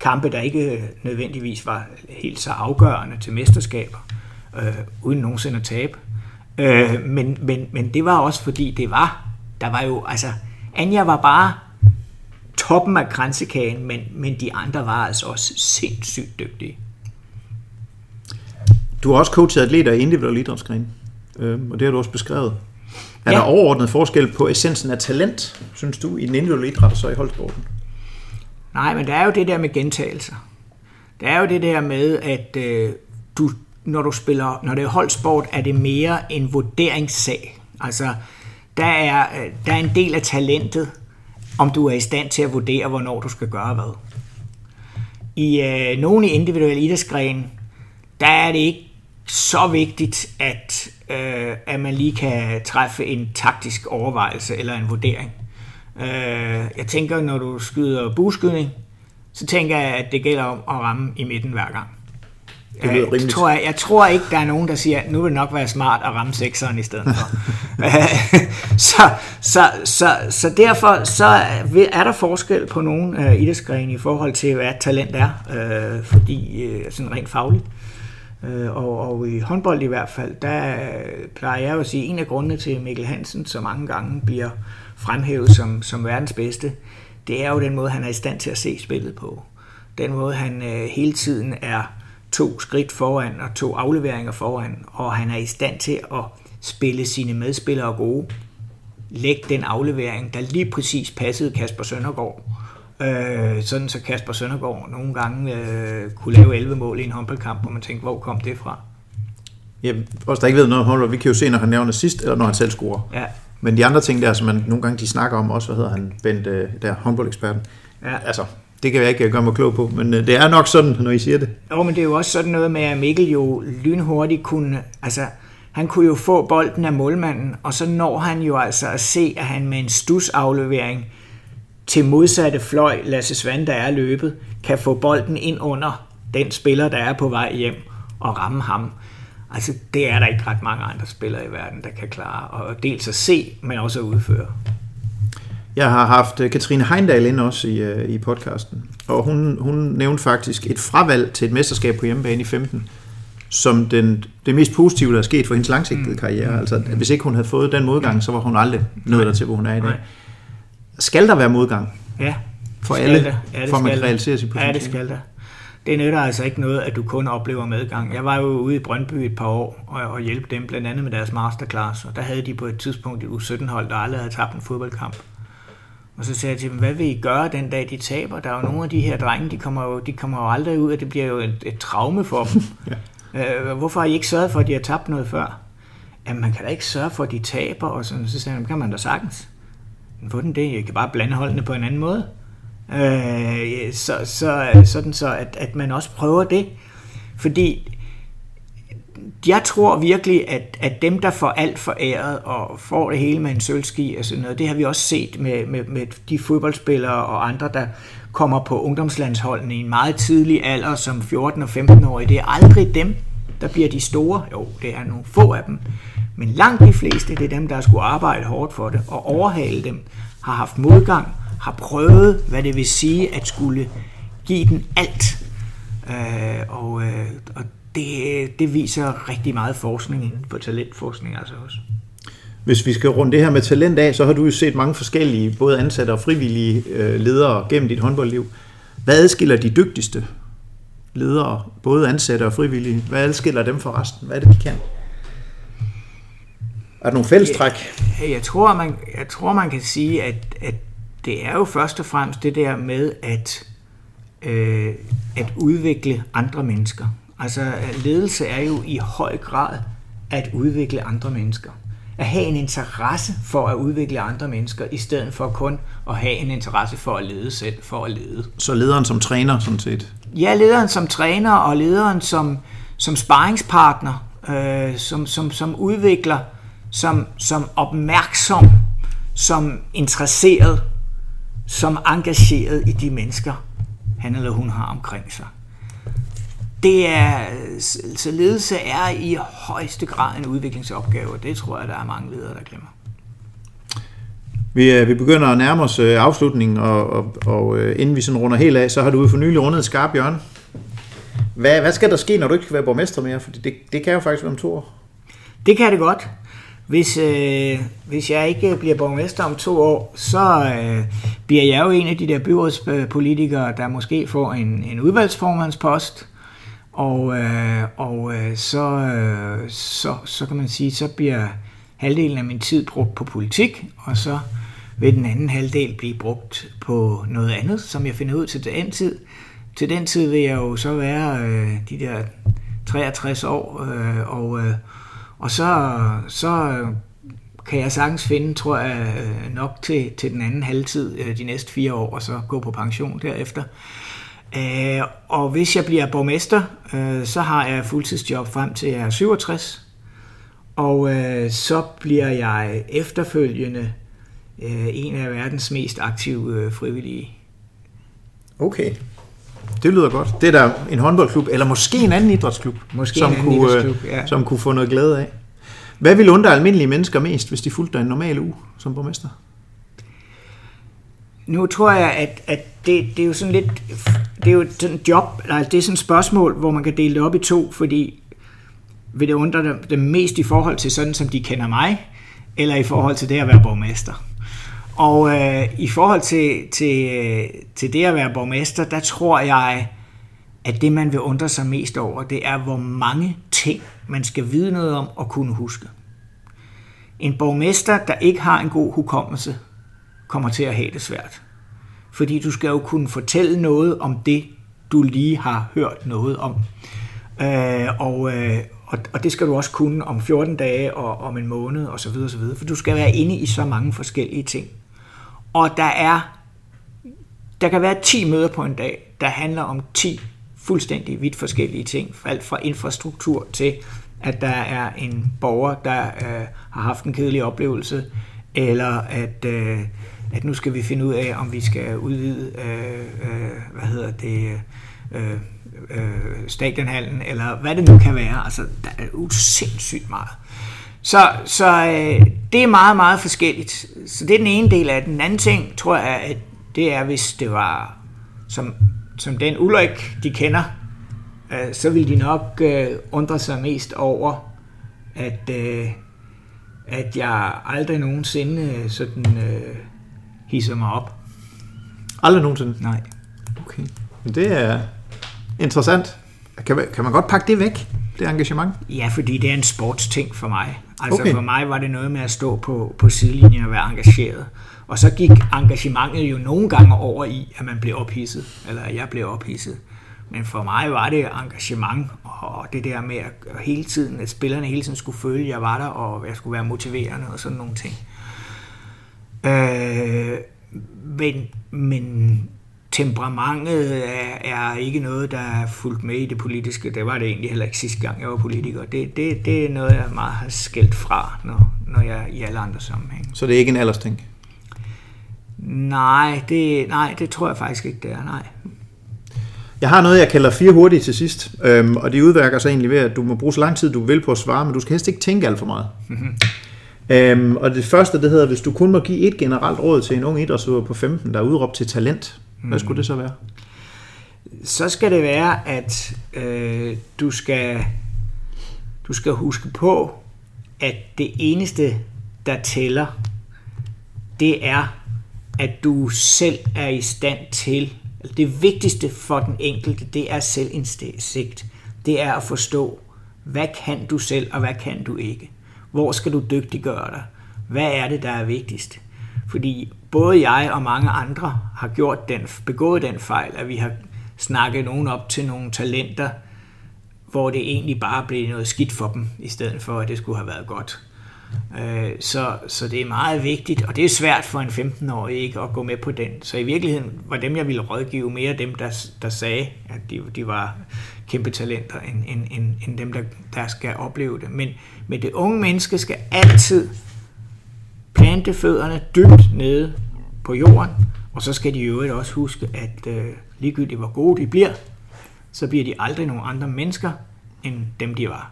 kampe, der ikke nødvendigvis var helt så afgørende til mesterskaber, øh, uden nogensinde at tabe. Øh, men, men, men det var også fordi, det var, der var jo, altså, Anja var bare toppen af kransekagen, men, men de andre var altså også sindssygt dygtige. Du har også coachet atleter i individuelle idrætsgrene, øh, og det har du også beskrevet. Er ja. der overordnet forskel på essensen af talent, synes du, i den individuelle idræt og så i holdsporten? Nej, men der er jo det der med gentagelser. Der er jo det der med, at øh, du, når du spiller, når det er holdsport, er det mere en vurderingssag. Altså, der er, øh, der er en del af talentet, om du er i stand til at vurdere, hvornår du skal gøre hvad. I øh, nogle individuelle idrætsgrene, der er det ikke så vigtigt, at, øh, at man lige kan træffe en taktisk overvejelse eller en vurdering. Øh, jeg tænker, når du skyder buskydning, så tænker jeg, at det gælder om at ramme i midten hver gang. Det lyder rimeligt. Jeg tror, jeg, jeg tror ikke, der er nogen, der siger, at nu vil det nok være smart at ramme sekseren i stedet for. så, så, så, så derfor så er der forskel på nogle uh, idrætsgrene i forhold til, hvad talent er, uh, fordi uh, sådan rent fagligt. Uh, og, og i håndbold i hvert fald, der plejer jeg at sige, at en af grundene til Mikkel Hansen så mange gange bliver fremhævet som, som verdens bedste, det er jo den måde, han er i stand til at se spillet på. Den måde, han øh, hele tiden er to skridt foran og to afleveringer foran, og han er i stand til at spille sine medspillere gode. Læg den aflevering, der lige præcis passede Kasper Søndergaard. Øh, sådan så Kasper Søndergaard nogle gange øh, kunne lave 11 mål i en håndboldkamp, hvor man tænkte, hvor kom det fra? Ja, også der ikke ved noget om håndbold, vi kan jo se, når han nævner sidst, eller når han selv scorer. Ja, Men de andre ting der, som man nogle gange de snakker om, også hvad hedder han, Bent, øh, der håndboldeksperten. ja. Altså, det kan jeg ikke gøre mig klog på, men øh, det er nok sådan, når I siger det. Jo, men det er jo også sådan noget med, at Mikkel jo lynhurtigt kunne, altså han kunne jo få bolden af målmanden, og så når han jo altså at se, at han med en stusaflevering til modsatte fløj, Lasse Svand, der er løbet, kan få bolden ind under den spiller, der er på vej hjem, og ramme ham. Altså, det er der ikke ret mange andre spillere i verden, der kan klare. Og dels at se, men også at udføre. Jeg har haft øh, Katrine Heindal ind også i, øh, i podcasten, og hun, hun nævnte faktisk et fravalg til et mesterskab på hjemmebane i 15, som den, det mest positive, der er sket for hendes langsigtede karriere. Altså, at hvis ikke hun havde fået den modgang, så var hun aldrig nået der til, hvor hun er i dag. Skal der være modgang Ja, for alle. Ja, det for at man kan realisere sit Ja, potentiale? det skal der. Det nytter altså ikke noget, at du kun oplever medgang. Jeg var jo ude i Brøndby et par år og, og hjælpe dem blandt andet med deres masterclass, og der havde de på et tidspunkt et U17-hold, der aldrig havde tabt en fodboldkamp. Og så sagde jeg til dem, hvad vil I gøre den dag, de taber? Der er jo nogle af de her drenge, de kommer jo, de kommer jo aldrig ud, og det bliver jo et, et traume for dem. ja. øh, hvorfor har I ikke sørget for, at de har tabt noget før? Jamen, man kan da ikke sørge for, at de taber, og sådan, så sagde jeg, kan man da sagtens. Hvordan det? Jeg kan bare blande holdene på en anden måde. Øh, så, så, sådan så, at, at man også prøver det. Fordi jeg tror virkelig, at, at dem, der får alt foræret og får det hele med en sølvski og sådan noget, det har vi også set med, med, med de fodboldspillere og andre, der kommer på ungdomslandsholdene i en meget tidlig alder som 14- og 15-årige. Det er aldrig dem, der bliver de store. Jo, det er nogle få af dem. Men langt de fleste, det er dem, der skulle arbejde hårdt for det og overhale dem, har haft modgang, har prøvet, hvad det vil sige at skulle give den alt. Øh, og øh, og det, det viser rigtig meget forskning inden for talentforskning altså også. Hvis vi skal runde det her med talent af, så har du jo set mange forskellige, både ansatte og frivillige øh, ledere gennem dit håndboldliv. Hvad adskiller de dygtigste ledere, både ansatte og frivillige? Hvad adskiller dem fra resten? Hvad er det, de kan? Er der nogle fællestræk? Jeg tror, man, jeg tror, man kan sige, at, at det er jo først og fremmest det der med at, øh, at udvikle andre mennesker. Altså ledelse er jo i høj grad at udvikle andre mennesker. At have en interesse for at udvikle andre mennesker, i stedet for kun at have en interesse for at lede selv, for at lede. Så lederen som træner, sådan set. Ja, lederen som træner og lederen som, som sparringspartner, øh, som, som, som udvikler, som, som opmærksom, som interesseret, som engageret i de mennesker, han eller hun har omkring sig. Det er, så ledelse er i højeste grad en udviklingsopgave, og det tror jeg, der er mange ledere, der glemmer. Vi, øh, vi begynder at nærme os øh, afslutningen, og, og, og øh, inden vi sådan runder helt af, så har du for nylig rundet et skarpt hjørne. Hvad, hvad skal der ske, når du ikke skal være borgmester mere? For det, det kan jo faktisk være om to år. Det kan det godt. Hvis, øh, hvis jeg ikke bliver borgmester om to år, så øh, bliver jeg jo en af de der byrådspolitikere, der måske får en, en udvalgsformandspost. Og, øh, og øh, så, øh, så, så kan man sige, så bliver halvdelen af min tid brugt på politik, og så vil den anden halvdel blive brugt på noget andet, som jeg finder ud til den tid. Til den tid vil jeg jo så være øh, de der 63 år, øh, og, øh, og så, så øh, kan jeg sagtens finde, tror jeg, øh, nok til, til den anden halvtid øh, de næste fire år, og så gå på pension derefter. Og hvis jeg bliver borgmester, så har jeg fuldtidsjob frem til jeg er 67. Og så bliver jeg efterfølgende en af verdens mest aktive frivillige. Okay. Det lyder godt. Det er der en håndboldklub, eller måske en anden idrætsklub, Måske som, en anden kunne, idrætsklub, øh, ja. som kunne få noget glæde af. Hvad vil undre almindelige mennesker mest, hvis de fulgte en normal uge som borgmester? Nu tror jeg, at, at det, det er jo sådan lidt, det er jo sådan et job, eller det er sådan et spørgsmål, hvor man kan dele det op i to, fordi vil det undre dem, dem mest i forhold til sådan, som de kender mig, eller i forhold til det at være borgmester. Og øh, i forhold til, til, øh, til det at være borgmester, der tror jeg, at det man vil undre sig mest over, det er, hvor mange ting man skal vide noget om og kunne huske. En borgmester, der ikke har en god hukommelse, kommer til at have det svært. Fordi du skal jo kunne fortælle noget om det, du lige har hørt noget om. Øh, og, øh, og, og det skal du også kunne om 14 dage og om en måned og så videre, så videre, for du skal være inde i så mange forskellige ting. Og der er der kan være 10 møder på en dag, der handler om 10 fuldstændig vidt forskellige ting. Alt fra infrastruktur til, at der er en borger, der øh, har haft en kedelig oplevelse, eller at, øh, at nu skal vi finde ud af, om vi skal udvide, øh, øh, hvad hedder det, øh, øh, stadionhallen, eller hvad det nu kan være. Altså, der er jo sindssygt meget. Så, så øh, det er meget, meget forskelligt. Så det er den ene del af den. Den anden ting, tror jeg, at det er, hvis det var som, som den Ulrik, de kender, øh, så vil de nok øh, undre sig mest over, at, øh, at jeg aldrig nogensinde sådan øh, hisser mig op. Aldrig nogensinde? Nej. Okay. Men det er interessant. Kan man, kan man godt pakke det væk, det engagement? Ja, fordi det er en sportsting for mig. Altså okay. for mig var det noget med at stå på, på sidelinjen og være engageret. Og så gik engagementet jo nogle gange over i, at man blev ophidset, eller at jeg blev ophidset. Men for mig var det engagement, og det der med at hele tiden, at spillerne hele tiden skulle føle, at jeg var der, og jeg skulle være motiverende og sådan nogle ting. Øh, men, men temperamentet er, er ikke noget, der er fulgt med i det politiske. Det var det egentlig heller ikke sidste gang, jeg var politiker. Det, det, det er noget, jeg meget har skældt fra, når, når jeg i alle andre sammenhænge. Så det er ikke en aldersting? Nej, det, nej, det tror jeg faktisk ikke, det er, nej. Jeg har noget, jeg kalder fire hurtige til sidst, øhm, og de udværker sig egentlig ved, at du må bruge så lang tid, du vil på at svare, men du skal helst ikke tænke alt for meget. Mm-hmm. Øhm, og det første, det hedder, hvis du kun må give et generelt råd til en ung idrætsudøver på 15, der er udråbt til talent, hvad skulle det så være? Så skal det være, at øh, du skal du skal huske på, at det eneste, der tæller, det er, at du selv er i stand til, det vigtigste for den enkelte, det er selvindsigt. Det er at forstå, hvad kan du selv, og hvad kan du ikke? Hvor skal du dygtiggøre dig? Hvad er det, der er vigtigst? Fordi både jeg og mange andre har gjort den, begået den fejl, at vi har snakket nogen op til nogle talenter, hvor det egentlig bare blev noget skidt for dem, i stedet for, at det skulle have været godt. Øh, så, så det er meget vigtigt, og det er svært for en 15-årig ikke at gå med på den. Så i virkeligheden var dem, jeg ville rådgive, mere dem, der, der sagde, at de, de var kæmpe talenter, end, end, end, end dem, der, der skal opleve det. Men, men det unge menneske skal altid plante fødderne dybt nede på jorden, og så skal de i øvrigt også huske, at øh, ligegyldigt hvor gode de bliver, så bliver de aldrig nogle andre mennesker, end dem de var.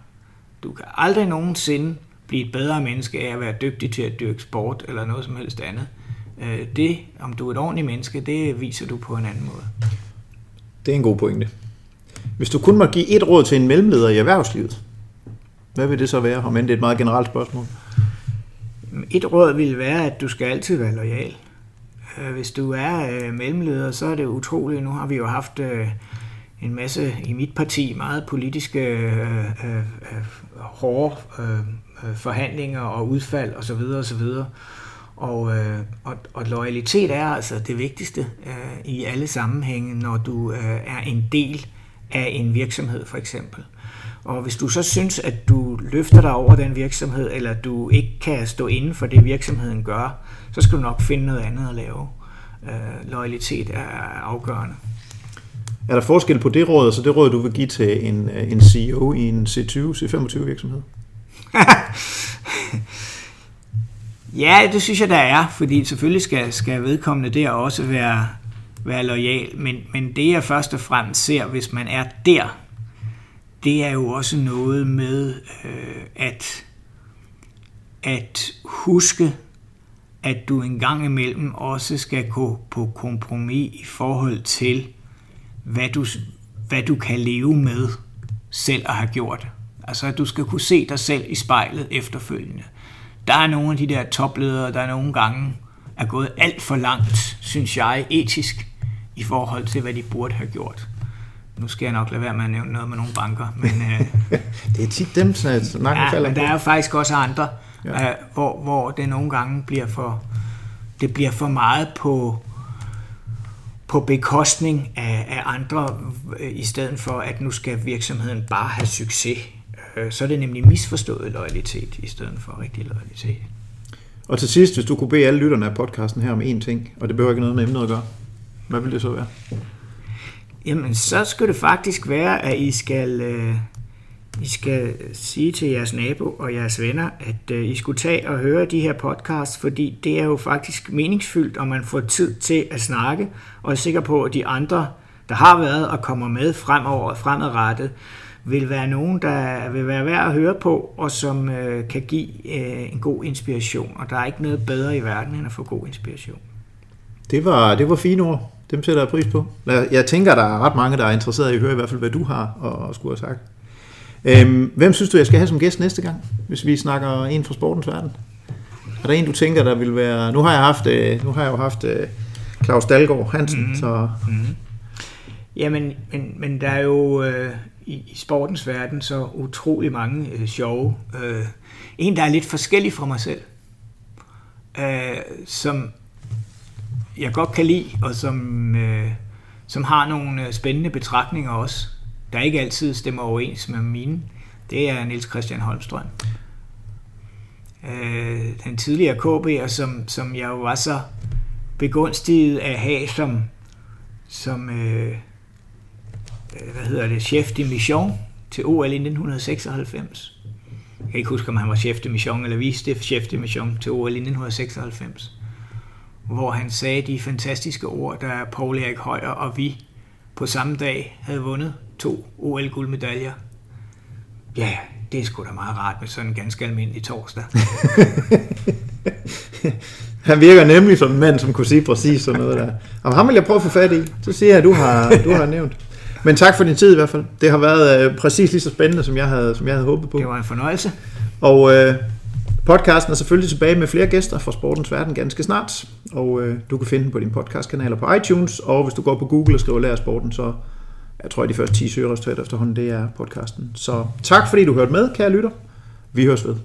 Du kan aldrig nogensinde blive et bedre menneske af at være dygtig til at dyrke sport eller noget som helst andet. Øh, det, om du er et ordentligt menneske, det viser du på en anden måde. Det er en god pointe. Hvis du kun må give et råd til en mellemleder i erhvervslivet, hvad vil det så være, om end det er et meget generelt spørgsmål? Et råd vil være, at du skal altid være lojal. Øh, hvis du er øh, mellemleder, så er det utroligt. Nu har vi jo haft øh, en masse i mit parti meget politiske øh, øh, øh hårde øh, øh, forhandlinger og udfald osv. osv. Og, øh, og, og loyalitet er altså det vigtigste øh, i alle sammenhænge, når du øh, er en del af en virksomhed for eksempel. Og hvis du så synes, at du løfter dig over den virksomhed, eller du ikke kan stå inden for det, virksomheden gør, så skal du nok finde noget andet at lave. Øh, loyalitet er afgørende. Er der forskel på det råd, og så det råd, du vil give til en, en CEO i en C20, C25 virksomhed? ja, det synes jeg, der er, fordi selvfølgelig skal, skal vedkommende der også være, være lojal, men, men det jeg først og fremmest ser, hvis man er der, det er jo også noget med øh, at, at huske, at du en gang imellem også skal gå på kompromis i forhold til, hvad du, hvad du kan leve med selv at have gjort. Altså at du skal kunne se dig selv i spejlet efterfølgende. Der er nogle af de der topledere, der nogle gange er gået alt for langt, synes jeg, etisk, i forhold til, hvad de burde have gjort. Nu skal jeg nok lade være med at nævne noget med nogle banker, men... øh, Det er tit dem, så snakken ja, falder men der er jo faktisk også andre, Ja. øh, hvor, hvor det nogle gange bliver for, det bliver for meget på, på bekostning af, af andre, øh, i stedet for, at nu skal virksomheden bare have succes. Øh, Så er det nemlig misforstået loyalitet, i stedet for rigtig loyalitet. Og til sidst, hvis du kunne bede alle lytterne af podcasten her om én ting, og det behøver ikke noget med emnet at gøre, hvad vil det så være? Jamen, så skal det faktisk være, at I skal, øh, I skal sige til jeres nabo og jeres venner, at øh, I skulle tage og høre de her podcasts, fordi det er jo faktisk meningsfyldt, og man får tid til at snakke, og er sikker på, at de andre, der har været og kommer med fremover og fremadrettet, vil være nogen, der vil være værd at høre på, og som øh, kan give øh, en god inspiration. Og der er ikke noget bedre i verden, end at få god inspiration. Det var, det var fine ord. Dem sætter jeg pris på. Jeg tænker, der er ret mange, der er interesseret i at høre i hvert fald, hvad du har og, og skulle have sagt. Øhm, hvem synes du, jeg skal have som gæst næste gang, hvis vi snakker en fra sportens verden? Er der en, du tænker, der vil være... Nu har jeg haft, øh, nu har jeg jo haft øh, Claus Dalgaard Hansen, mm. Mhm. så Mm. Jamen, men, men der er jo øh, i, i sportens verden så utrolig mange øh, sjove. Øh, en, der er lidt forskellig fra mig selv, øh, som jeg godt kan lide, og som, øh, som har nogle øh, spændende betragtninger også, der ikke altid stemmer overens med mine. Det er Niels Christian Holmstrøm. Øh, den tidligere KB'er, som, som jeg jo var så begunstiget at have som, som øh, øh, hvad hedder det, chef de mission til OL i 1996. Jeg kan ikke huske, om han var chef de mission eller viste chef de mission til OL i 1996. Hvor han sagde de fantastiske ord, da Paul Erik Højer og vi på samme dag havde vundet to OL-guldmedaljer. Ja, det er sgu da meget rart med sådan en ganske almindelig torsdag. han virker nemlig som en mand, som kunne sige præcis sådan noget der. Og ham vil jeg prøve at få fat i. Så siger jeg, at du har, du har nævnt. Men tak for din tid i hvert fald. Det har været øh, præcis lige så spændende, som jeg havde, som jeg havde håbet på. Det var en fornøjelse. Og øh, podcasten er selvfølgelig tilbage med flere gæster fra sportens verden ganske snart. Og øh, du kan finde den på din podcastkanaler på iTunes. Og hvis du går på Google og skriver Lær Sporten, så jeg tror, at de første 10 søgeresultater efterhånden, det er podcasten. Så tak fordi du hørte med, kære lytter. Vi høres ved.